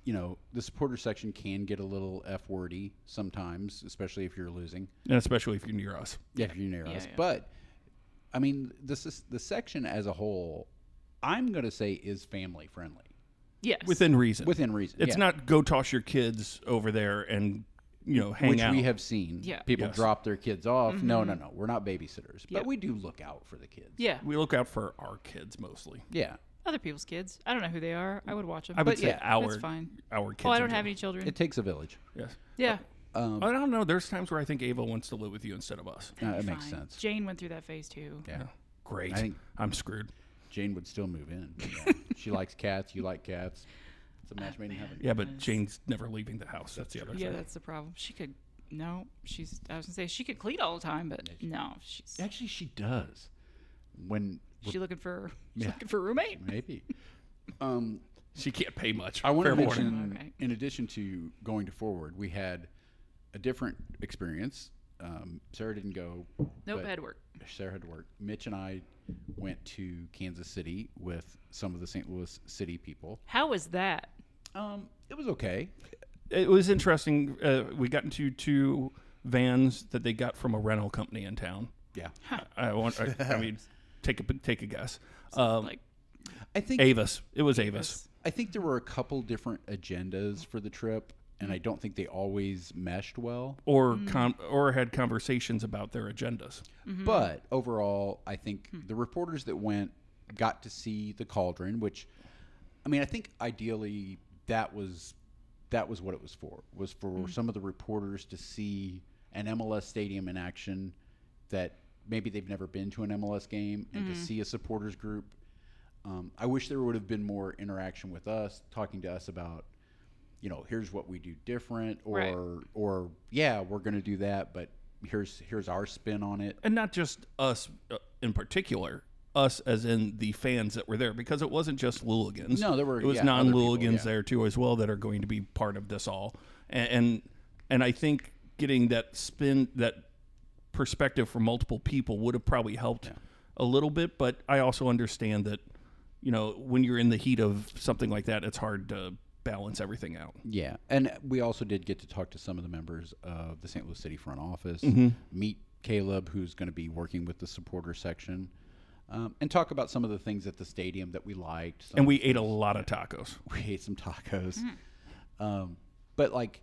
you know, the supporter section can get a little F wordy sometimes, especially if you're losing. And especially if you're near us. Yeah, if you're near Yeah, us. yeah. But, I mean, this is the section as a whole, I'm going to say is family friendly Yes. Within reason. within reason. it's yeah. not go toss your kids over there and you know hang which out. we have seen. Yeah. People Yes. drop their kids off. No, no, no. We're not babysitters, but Yep. we do look out for the kids. Yeah. we look out for our kids mostly. Yeah. Other people's kids. I don't know who they are. I would watch them. I would but say yeah, our That's fine. our kids. Oh, I don't have any children. It takes a village. Yes. yeah. Um, I don't know. There's times where I think Ava wants to live with you instead of us. uh, that makes sense. Jane went through that phase too. Yeah. Great. I think- I'm screwed. Jane would still move in. Yeah. she likes cats. You like cats. It's a match made in heaven. Yeah, but Jane's never leaving the house. That's the other thing. Yeah, thing. that's the problem. She could. No, she's. I was gonna say she could clean all the time, but no, she's. Actually, she does. When She looking for. She's Yeah. looking for a roommate. maybe. Um, She can't pay much. I want to Fair warning. mention, Okay. in addition to going to forward, we had a different experience. Um, Sarah didn't go. Nope, but had work. Sarah had to work. Mitch and I went to Kansas City with some of the St. Louis City people. How was that? Um, it was okay. It was interesting. Uh, we got into two vans that they got from a rental company in town. Yeah, I want. I, I mean, take a take a guess. Um, like I think Avis. It was Avis. I think there were a couple different agendas for the trip, and I don't think they always meshed well. or Mm. con- or had conversations about their agendas. Mm-hmm. But overall, I think Hmm. the reporters that went got to see the cauldron, which, I mean, I think ideally that was that was what it was for. Was for Hmm. some of the reporters to see an MLS stadium in action that maybe they've never been to an MLS game and Mm-hmm. to see a supporters group. Um, I wish there would have been more interaction with us, talking to us about, you know, here's what we do different, or Right. or yeah, we're going to do that, but here's here's our spin on it. and not just us uh, in particular, us as in the fans that were there, because it wasn't just Louligans. No, there were- it was yeah, non-Louligans yeah. there too as well that are going to be part of this all, and and, and I think getting that spin that perspective from multiple people would have probably helped a little bit, but I also understand that you know when you're in the heat of something like that, it's hard to balance everything out. Yeah, and we also did get to talk to some of the members of the St. Louis City front office, Mm-hmm. meet Caleb, who's going to be working with the supporter section, um, and talk about some of the things at the stadium that we liked. And we ate a lot of tacos. we ate some tacos. Um, but like,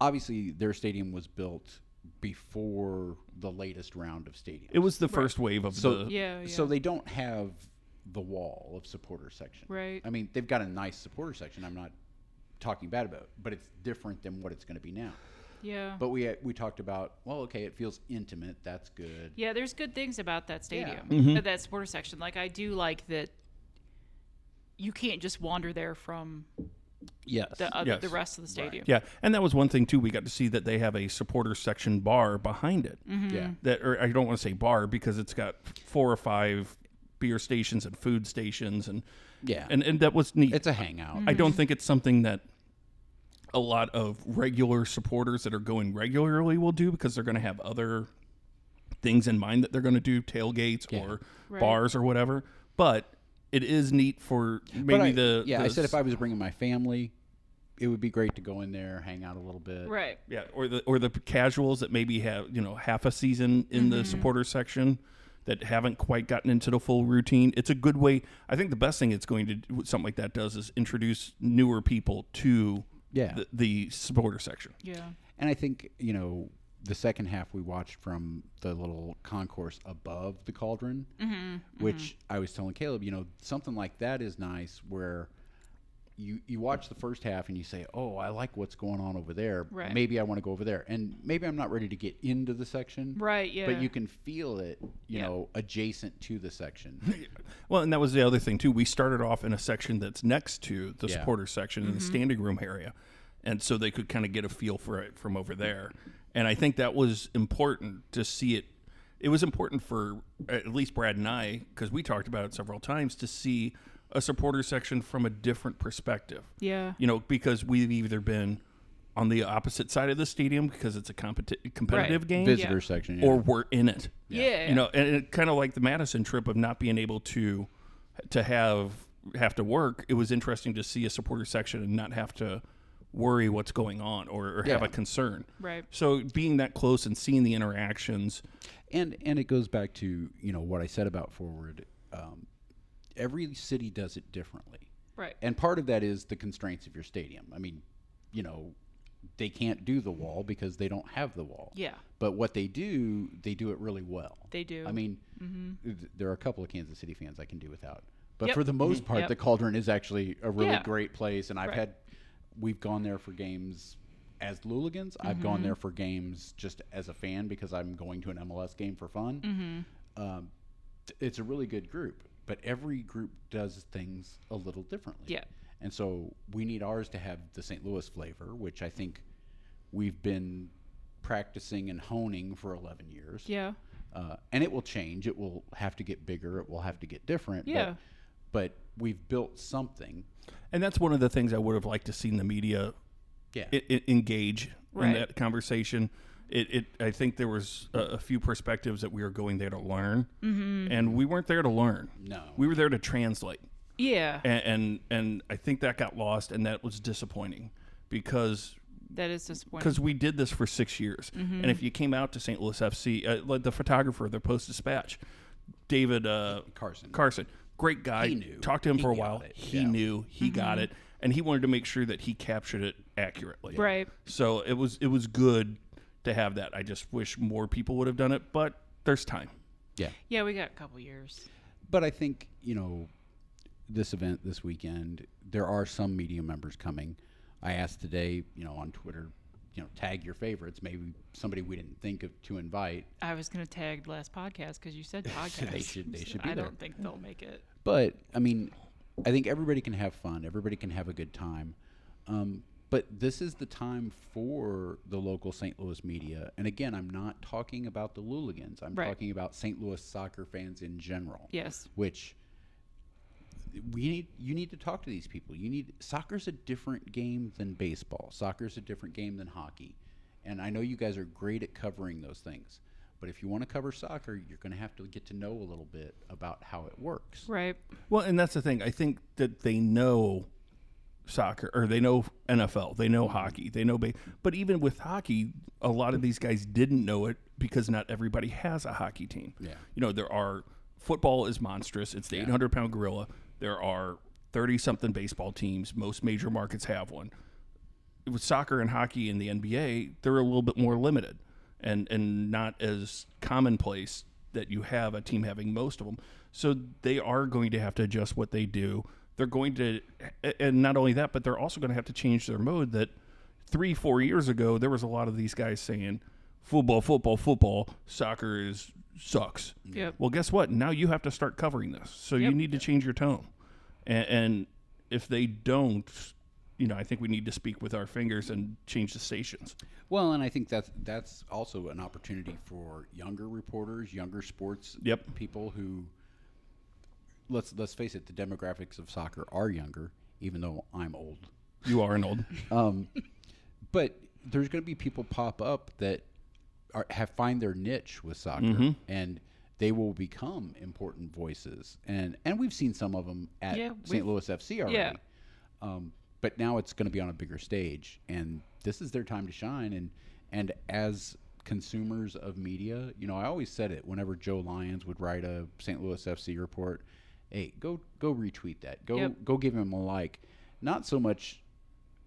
obviously, their stadium was built before the latest round of stadiums. It was the first wave of so the Yeah, So they don't have the wall of supporter section. Right. I mean, they've got a nice supporter section. I'm not talking bad about, it, but it's different than what it's going to be now. Yeah. But we we talked about well, okay, it feels intimate. That's good. Yeah, there's good things about that stadium, Mm-hmm. uh, that supporter section. Like I do like that you can't just wander there from Yes. the other, Yes. the rest of the stadium. Yeah, and that was one thing too. We got to see that they have a supporter section bar behind it. Mm-hmm. Yeah. That, or I don't want to say bar because it's got four or five beer stations and food stations, and Yeah. and and that was neat. It's a hangout. I don't mm-hmm. think it's something that a lot of regular supporters that are going regularly will do because they're going to have other things in mind that they're going to do, tailgates or Right. bars or whatever. But it is neat for maybe I- the yeah. the I said if I was bringing my family, it would be great to go in there, hang out a little bit. Right. Yeah, or the or the casuals that maybe have you know half a season in mm-hmm. the supporter section that haven't quite gotten into the full routine. It's a good way. I think the best thing it's going to do, something like that does is introduce newer people to Yeah. the, the supporter section. Yeah. And I think you know the second half we watched from the little concourse above the cauldron, mm-hmm. which mm-hmm. I was telling Caleb, you know, something like that is nice where. You, you watch the first half and you say, "Oh, I like what's going on over there. Right. Maybe I want to go over there." And maybe I'm not ready to get into the section, Right. Yeah. but you can feel it, you Yeah. know, adjacent to the section. Well, and that was the other thing too. We started off in a section that's next to the Yeah. supporter section in the mm-hmm. standing room area, and so they could kind of get a feel for it from over there. And I think that was important to see it. It was important for at least Brad and I because we talked about it several times to see a supporter section from a different perspective. yeah. You know, because we've either been on the opposite side of the stadium because it's a competi- competitive Right. game, Visitor section, yeah. or we're in it Yeah. you know and it kind of like the madison trip of not being able to to have have to work it was interesting to see a supporter section and not have to worry what's going on or, or have a concern Right. so being that close and seeing the interactions and and it goes back to you know what I said about forward. Um, every city does it differently, Right. and part of that is the constraints of your stadium. I mean, you know, they can't do the wall because they don't have the wall. Yeah. But what they do, they do it really well. They do. I mean, th- there are a couple of Kansas City fans I can do without, but Yep. for the most part, Yep. the Cauldron is actually a really Yeah. great place, and I've Right. had, we've gone there for games as Louligans. I've gone Mm-hmm. there for games just as a fan because I'm going to an MLS game for fun. Mm-hmm. Um, it's a really good group, but every group does things a little differently. Yeah. And so we need ours to have the St. Louis flavor, which I think we've been practicing and honing for 11 years. Yeah. Uh, and it will change. It will have to get bigger. It will have to get different. Yeah. But, but we've built something. and that's one of the things i would have liked to see in the media Yeah. i i engage in that conversation. It, it, I think there was a, a few perspectives that we were going there to learn, mm-hmm. and we weren't there to learn. No. we were there to translate, Yeah. and, and and I think that got lost, and that was disappointing because That is disappointing. because we did this for six years, Mm-hmm. and if you came out to St. Louis FC, uh, like the photographer, the Post Dispatch, David uh, Carson. Carson, great guy. He knew. Talked to him He for a while. it. He Yeah. knew. He Mm-hmm. got it, and he wanted to make sure that he captured it accurately. Right. So it was it was good to have that. I just wish more people would have done it, but there's time. Yeah. Yeah, we got a couple years. But I think, you know, this event this weekend, there are some media members coming. I asked today, you know, on Twitter, you know, tag your favorites. Maybe somebody we didn't think of to invite. I was gonna tag last podcast because you said podcast. They should- they should be I there. don't think they'll make it. But I mean, I think everybody can have fun. Everybody can have a good time. Um, but this is the time for the local St. Louis media. And again, I'm not talking about the Louligans. I'm Right. talking about St. Louis soccer fans in general. Yes. Which we need you need to talk to these people. You need soccer's a different game than baseball. Soccer's a different game than hockey. And I know you guys are great at covering those things. But if you want to cover soccer, you're going to have to get to know a little bit about how it works. Right. Well, and that's the thing. I think that they know soccer or they know NFL, they know hockey, they know ba- but even with hockey, a lot of these guys didn't know it because not everybody has a hockey team. Yeah. You know, there are football is monstrous. It's the 800 pound gorilla. There are 30 something baseball teams. Most major markets have one. With soccer and hockey in the NBA, they're a little bit more limited and and not as commonplace that you have a team having most of them. So they are going to have to adjust what they do. They're going to, and not only that, but they're also going to have to change their mode. That three, four years ago, there was a lot of these guys saying, "Football, football, football. Soccer is sucks." Yep. Well, guess what? Now you have to start covering this. So you need to change your tone. And, and if they don't, you know, I think we need to speak with our fingers and change the stations. Well, and I think that's that's also an opportunity for younger reporters, younger sports Yep. people who let's let's face it, the demographics of soccer are younger, even though I'm old. You are an old. Um, but there's going to be people pop up that are, have find their niche with soccer, Mm-hmm. and they will become important voices. And and we've seen some of them at Yeah, St. Louis FC already. yeah. Um, but now it's going to be on a bigger stage, and this is their time to shine. And and as consumers of media, you know, I always said it whenever Joe Lyons would write a St. Louis FC report. Hey, go go retweet that. Go Yep. go give him a like. Not so much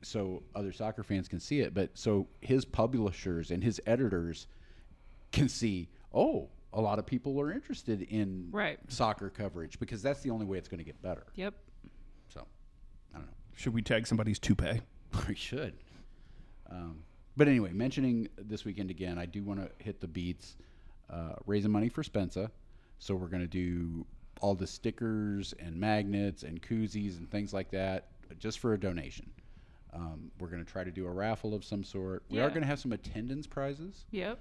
so other soccer fans can see it, but so his publishers and his editors can see, oh, a lot of people are interested in Right. soccer coverage because that's the only way it's going to get better. Yep. So, I don't know. Should we tag somebody's toupee? we should. Um, but anyway, mentioning this weekend again, I do want to hit the beats, uh, raising money for Spensa. So we're going to do all the stickers and magnets and koozies and things like that just for a donation. Um, we're going to try to do a raffle of some sort. We are going to have some attendance prizes. Yep.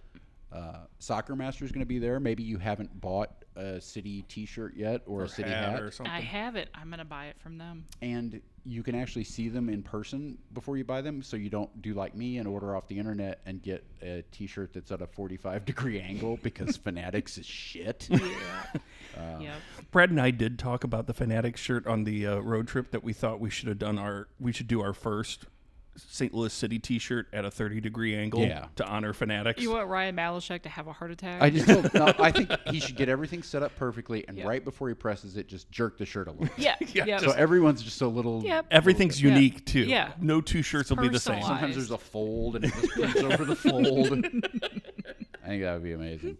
Uh, Soccer Master is going to be there. Maybe you haven't bought a city T-shirt yet or, a city hat, or something. I have it. I'm gonna buy it from them. and you can actually see them in person before you buy them. So you don't do like me and order off the internet and get a T-shirt that's at a 45 degree angle because Fanatics is shit. Yeah. yep. Brad and I did talk about the Fanatics shirt on the uh, road trip that we thought we should have done our we should do our first St. Louis City T-shirt at a 30 degree angle Yeah. to honor Fanatics. You want Ryan Malashek to have a heart attack? I just told, no, I think he should get everything set up perfectly, and Yeah. right before he presses it, just jerk the shirt a little. yeah. Yeah, Yep. So everyone's just a little. Yep. Everything's Yeah. unique too. Yeah. No two shirts will be the same. Sometimes there's a fold, and it just prints over the fold. I think that would be amazing.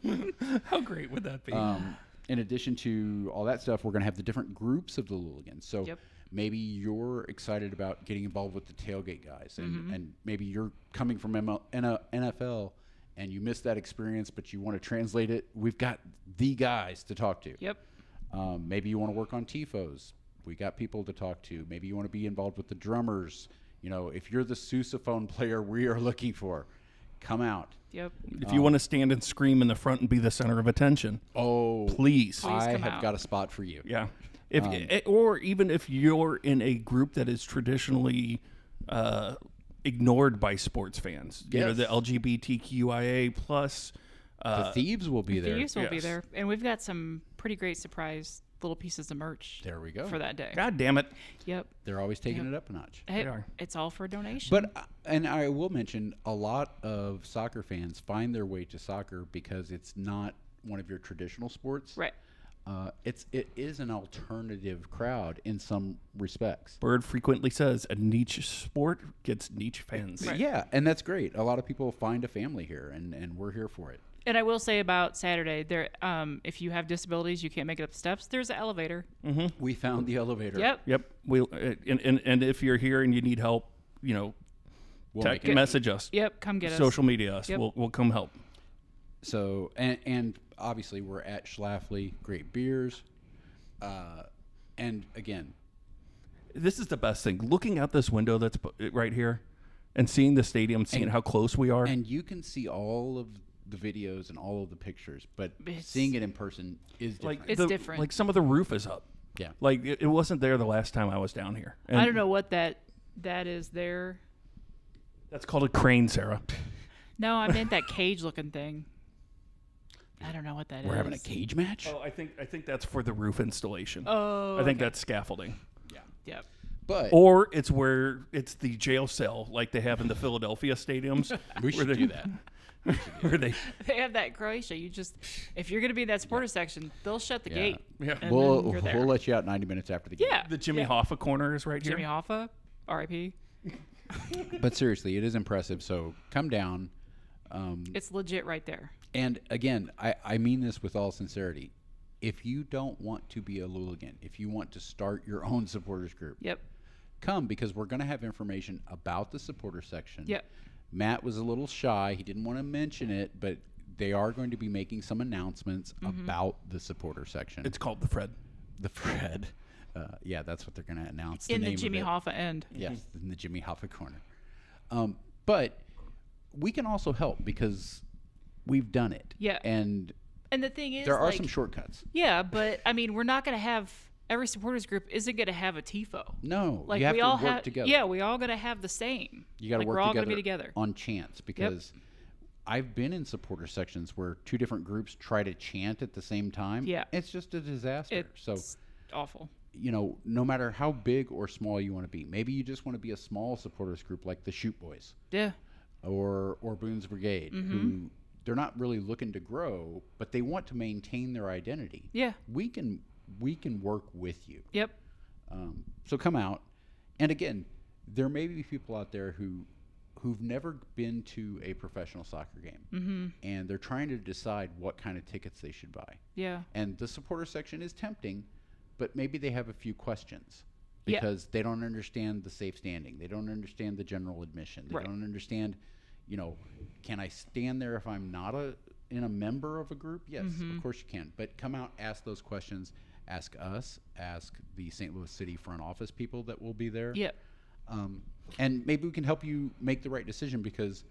How great would that be? Um, in addition to all that stuff, we're going to have the different groups of the Louligans. So Yep. Maybe you're excited about getting involved with the tailgate guys, and, Mm-hmm. and maybe you're coming from ML, NFL and you missed that experience, but you want to translate it. We've got the guys to talk to. Yep. Um, maybe you want to work on tifos. We got people to talk to. Maybe you want to be involved with the drummers. You know, if you're the sousaphone player we are looking for, come out. Yep. if you want to stand and scream in the front and be the center of attention, Oh, please. I come have out. got a spot for you. Yeah. If Um, or even if you're in a group that is traditionally uh, ignored by sports fans, you know the LGBTQIA plus. The Uh, thieves will be there. Thieves will be there, and we've got some pretty great surprise little pieces of merch There we go. for that day. God damn it! Yep. They're always taking Yep. it up a notch. Hey, are. it's all for a donation. But uh, and I will mention a lot of soccer fans find their way to soccer because it's not one of your traditional sports. right. Uh, it's it is an alternative crowd in some respects. Bird frequently says a niche sport gets niche fans. Right. Yeah, and that's great. A lot of people find a family here, and and we're here for it. And I will say about Saturday, there, um, if you have disabilities, you can't make it up the steps. There's an elevator. We found the elevator. Yep. Yep. We uh, and, and and if you're here and you need help, you know, We'll tech, message us. Yep. Come get us. Social media us. Yep. We'll we'll come help. So and and obviously we're at Schlafly, great beers, uh, and again, This is the best thing. Looking out this window that's bu- right here, and seeing the stadium, seeing And- how close we are. And you can see all of the videos and all of the pictures, but It's- seeing it in person is different. like It's the- different. Like some of the roof is up. yeah. Like it, it wasn't there the last time I was down here. I don't know what that that is there. That's called a crane, Sarah. No, I meant that cage looking thing. I don't know what that is. We're having a cage match. Oh, I think I think that's for the roof installation. Oh, I think okay. that's scaffolding. Yeah. Yep. But Or it's where it's the jail cell like they have in the Philadelphia stadiums. we should they- do that. Where they They have that Croatia. You just, if you're going to be in that supporter section, they'll shut the Yeah. gate. Yeah. and We'll then you're there. we'll let you out 90 minutes after the game. yeah. the Jimmy yeah. Hoffa corner is right here. Jimmy here. Hoffa, R.I.P. But seriously, it is impressive. So come down. Um, It's legit right there. and again, I, I mean this with all sincerity. If you don't want to be a Louligan, if you want to start your own supporters group, Yep. come because we're going to have information about the supporter section. Yep. Matt was a little shy. He didn't want to mention it, but they are going to be making some announcements Mm-hmm. about the supporter section. It's called the Fred. the Fred. Uh, yeah, that's what they're going to announce. In the name of Jimmy it. Hoffa end. Yes, in the Jimmy Hoffa corner. Um, but we can also help because we've done it. Yeah. And And the thing is, there are like, some shortcuts. yeah, but I mean, we're not going to have every supporters group isn't going to have a tifo. No, Like we all have, together. yeah, we all going to have the same. You got to like, work We're all together, going to be together. on chance because I've been in supporter sections where two different groups try to chant at the same time. Yeah. It's just a disaster. It's so, awful. you know, no matter how big or small you want to be, maybe you just want to be a small supporters group like the Shoot Boys. Yeah. Or or Boone's Brigade, Mm-hmm. who they're not really looking to grow, but they want to maintain their identity. Yeah. We can we can work with you. Yep. Um, so come out, and again, there may be people out there who who've never been to a professional soccer game, Mm-hmm. and they're trying to decide what kind of tickets they should buy. Yeah. And the supporter section is tempting, but maybe they have a few questions Because they don't understand the safe standing. They don't understand the general admission. They Right. don't understand, you know, can I stand there if I'm not a in a member of a group? Yes, Mm-hmm. of course you can. But come out, ask those questions. Ask us. Ask the St. Louis City front office people that will be there. Yep. Um, and maybe we can help you make the right decision because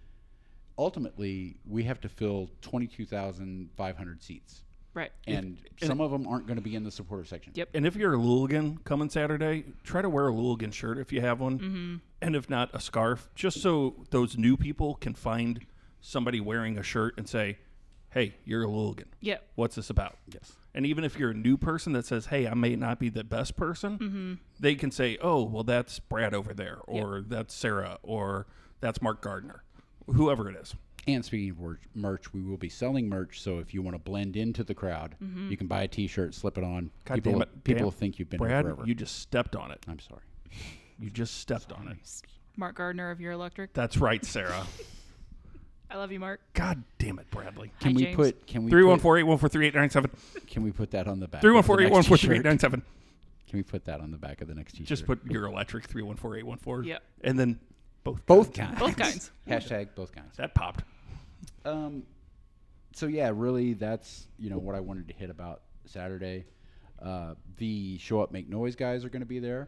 ultimately we have to fill 22,500 seats Right. and some of them aren't going to be in the supporter section. Yep. And if you're a Louligan coming Saturday, try to wear a Louligan shirt if you have one, Mm-hmm. and if not, a scarf, just so those new people can find somebody wearing a shirt and say, "Hey, you're a Louligan. Yep. What's this about?" Yes. And even if you're a new person that says, "Hey, I may not be the best person," Mm-hmm. they can say, "Oh, well, that's Brad over there, or that's Sarah, or that's Mark Gardner, whoever it is." And speaking of merch, we will be selling merch. So if you want to blend into the crowd, mm-hmm. you can buy a T-shirt, slip it on. God people damn it, people damn. think you've been Brad, here forever. you just stepped on it. I'm sorry. You just stepped on it. Mark Gardner of Your Electric. That's right, Sarah. I love you, Mark. God damn it, Bradley. Can Hi, we James. put can we Three one put- four eight one four three eight nine seven. can we put that on the back? Three of the next one four three eight t-shirt? Can we put that on the back of the next T-shirt? Just put your electric three one four eight one four. Yep. And then both. both kinds. Both kinds. Hashtag both kinds. That popped. Um, so yeah, really, that's you know what I wanted to hit about Saturday. Uh, the show up, make noise guys are going to be there,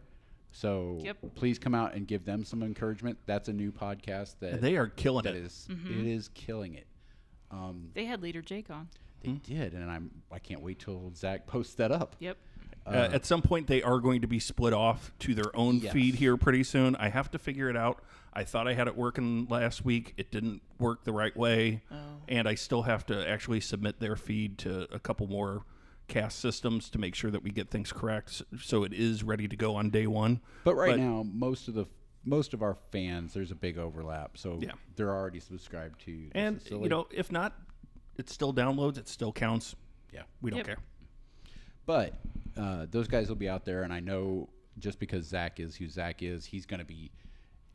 so Yep. please come out and give them some encouragement. That's a new podcast that And they are killing that it. is- Mm-hmm. it is killing it. Um, They had leader Jake on. they did, and I'm I can't wait till Zach posts that up. Yep. Uh, at some point, they are going to be split off to their own Yes. feed here pretty soon. I have to figure it out. I thought I had it working last week. It didn't work the right way, and I still have to actually submit their feed to a couple more cast systems to make sure that we get things correct, so it is ready to go on day one. But right now, most of the most of our fans, there's a big overlap, so Yeah. they're already subscribed to. the and facility. you know, if not, it still downloads. It still counts. yeah. We don't Yep. care. But uh, those guys will be out there, and I know just because Zach is who Zach is, he's going to be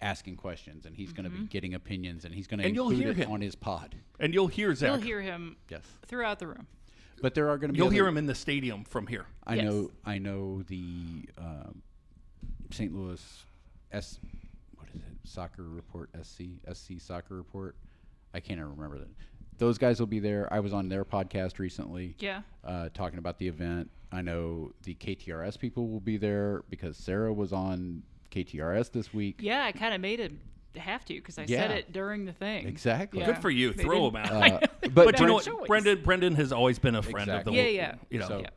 asking questions, and he's going to be getting opinions, and he's going to And you'll include hear it him. on his pod. And you'll hear Zach. You'll hear him Yes, throughout the room. but there are going to be. You'll other- hear him in the stadium from here. I Yes. know. I know the um, St. Louis S. What is it? Soccer report. SC. SC soccer report. I can't even remember that. Those guys will be there. I was on their podcast recently. Yeah. uh, talking about the event. I know the KTRS people will be there because Sarah was on KTRS this week. Yeah, I kind of made a have to because I Yeah. said it during the thing. Exactly. Yeah. Good for you. They Throw didn't- them out. Uh, but but you know what? choice. Brendan Brendan has always been a friend Exactly. of the Yeah, yeah. You know. So, Yeah.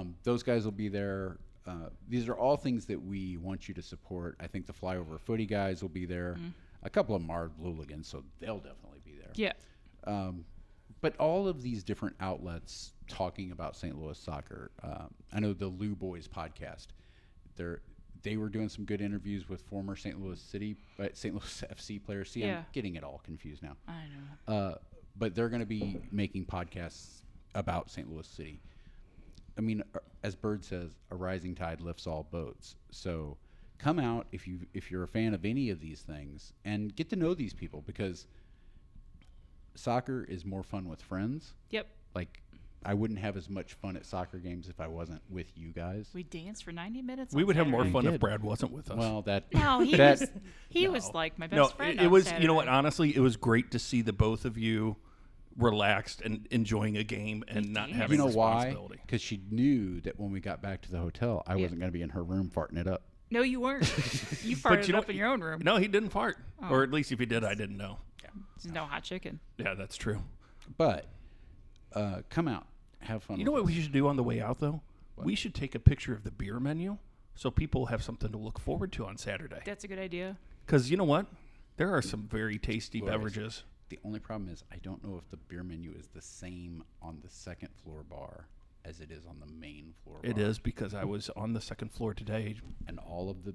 um, those guys will be there. Uh, these are all things that we want you to support. I think the flyover footy guys will be there. Mm-hmm. A couple of them are Louligans, so they'll definitely be there. Yeah. Um, but all of these different outlets talking about St. Louis soccer. Um, I know the Lou Boys podcast. They're they were doing some good interviews with former St. Louis City, uh, St. Louis FC players. See, Yeah. I'm getting it all confused now. I know. Uh, but they're going to be making podcasts about St. Louis City. I mean, uh, as Bird says, a rising tide lifts all boats. So come out if you if you're a fan of any of these things and get to know these people because soccer is more fun with friends. Yep. Like I wouldn't have as much fun at soccer games if I wasn't with you guys. We danced for 90 minutes. We on would have more Saturday. fun did. if Brad wasn't with us. Well, that No, he that was he was like my best no, friend. it, it on was. You know what? Saturday. Honestly, it was great to see the both of you relaxed and enjoying a game and not did. having you know why? responsibility. Because she knew that when we got back to the hotel, I wasn't going to be in her room farting it up. No, you weren't. you farted you know up what? in your own room. No, he didn't fart, Oh. or at least if he did, I didn't know. There's no hot chicken. Yeah, that's true. But uh, come out, have fun. You know with what we should do on the way out though? We should take a picture of the beer menu so people have something to look forward to on Saturday. That's a good idea. Because you know what? There are some very tasty Well, beverages. The only problem is I don't know if the beer menu is the same on the second floor bar as it is on the main floor. It bar. is because I was on the second floor today. and all of the.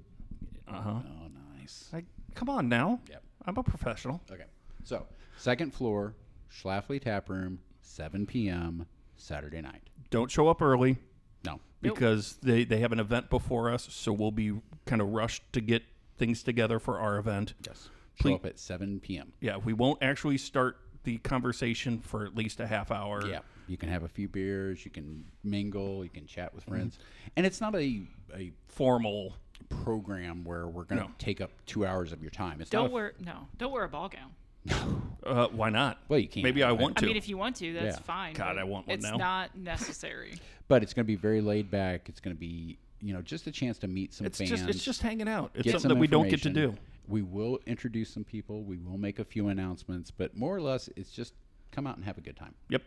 Uh huh. Oh, nice. Like, come on now. Yep. I'm a professional. Okay. So second floor, Schlafly Tap Room, 7 p.m. Saturday night. Don't show up early No. because they, they have an event before us, so we'll be kind of rushed to get things together for our event. Yes. Please- Show up at 7 p.m. Yeah, we won't actually start the conversation for at least a half hour. Yeah. You can have a few beers. You can mingle. You can chat with Mm-hmm. friends. And it's not a a Formal. program where we're going to No. take up two hours of your time. It's Don't not a- wear no. Don't wear a ball gown. Uh, why not? Well, you can't. Maybe I I- want I to. mean, if you want to, that's Yeah. fine. God, but I want one it's now. It's not necessary. but it's going to be very laid back. It's going to be you know just a chance to meet some it's fans. just it's just hanging out. It's get something some that we don't get to do. information. We will introduce some people. We will make a few announcements, but more or less, it's just come out and have a good time. Yep.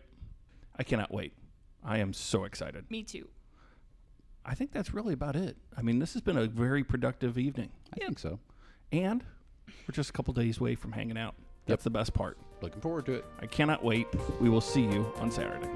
I cannot wait. I am so excited. Me too. I think that's really about it. I mean, this has been a very productive evening. I think so. And we're just a couple days away from hanging out. That's the best part. Looking forward to it. I cannot wait. We will see you on Saturday.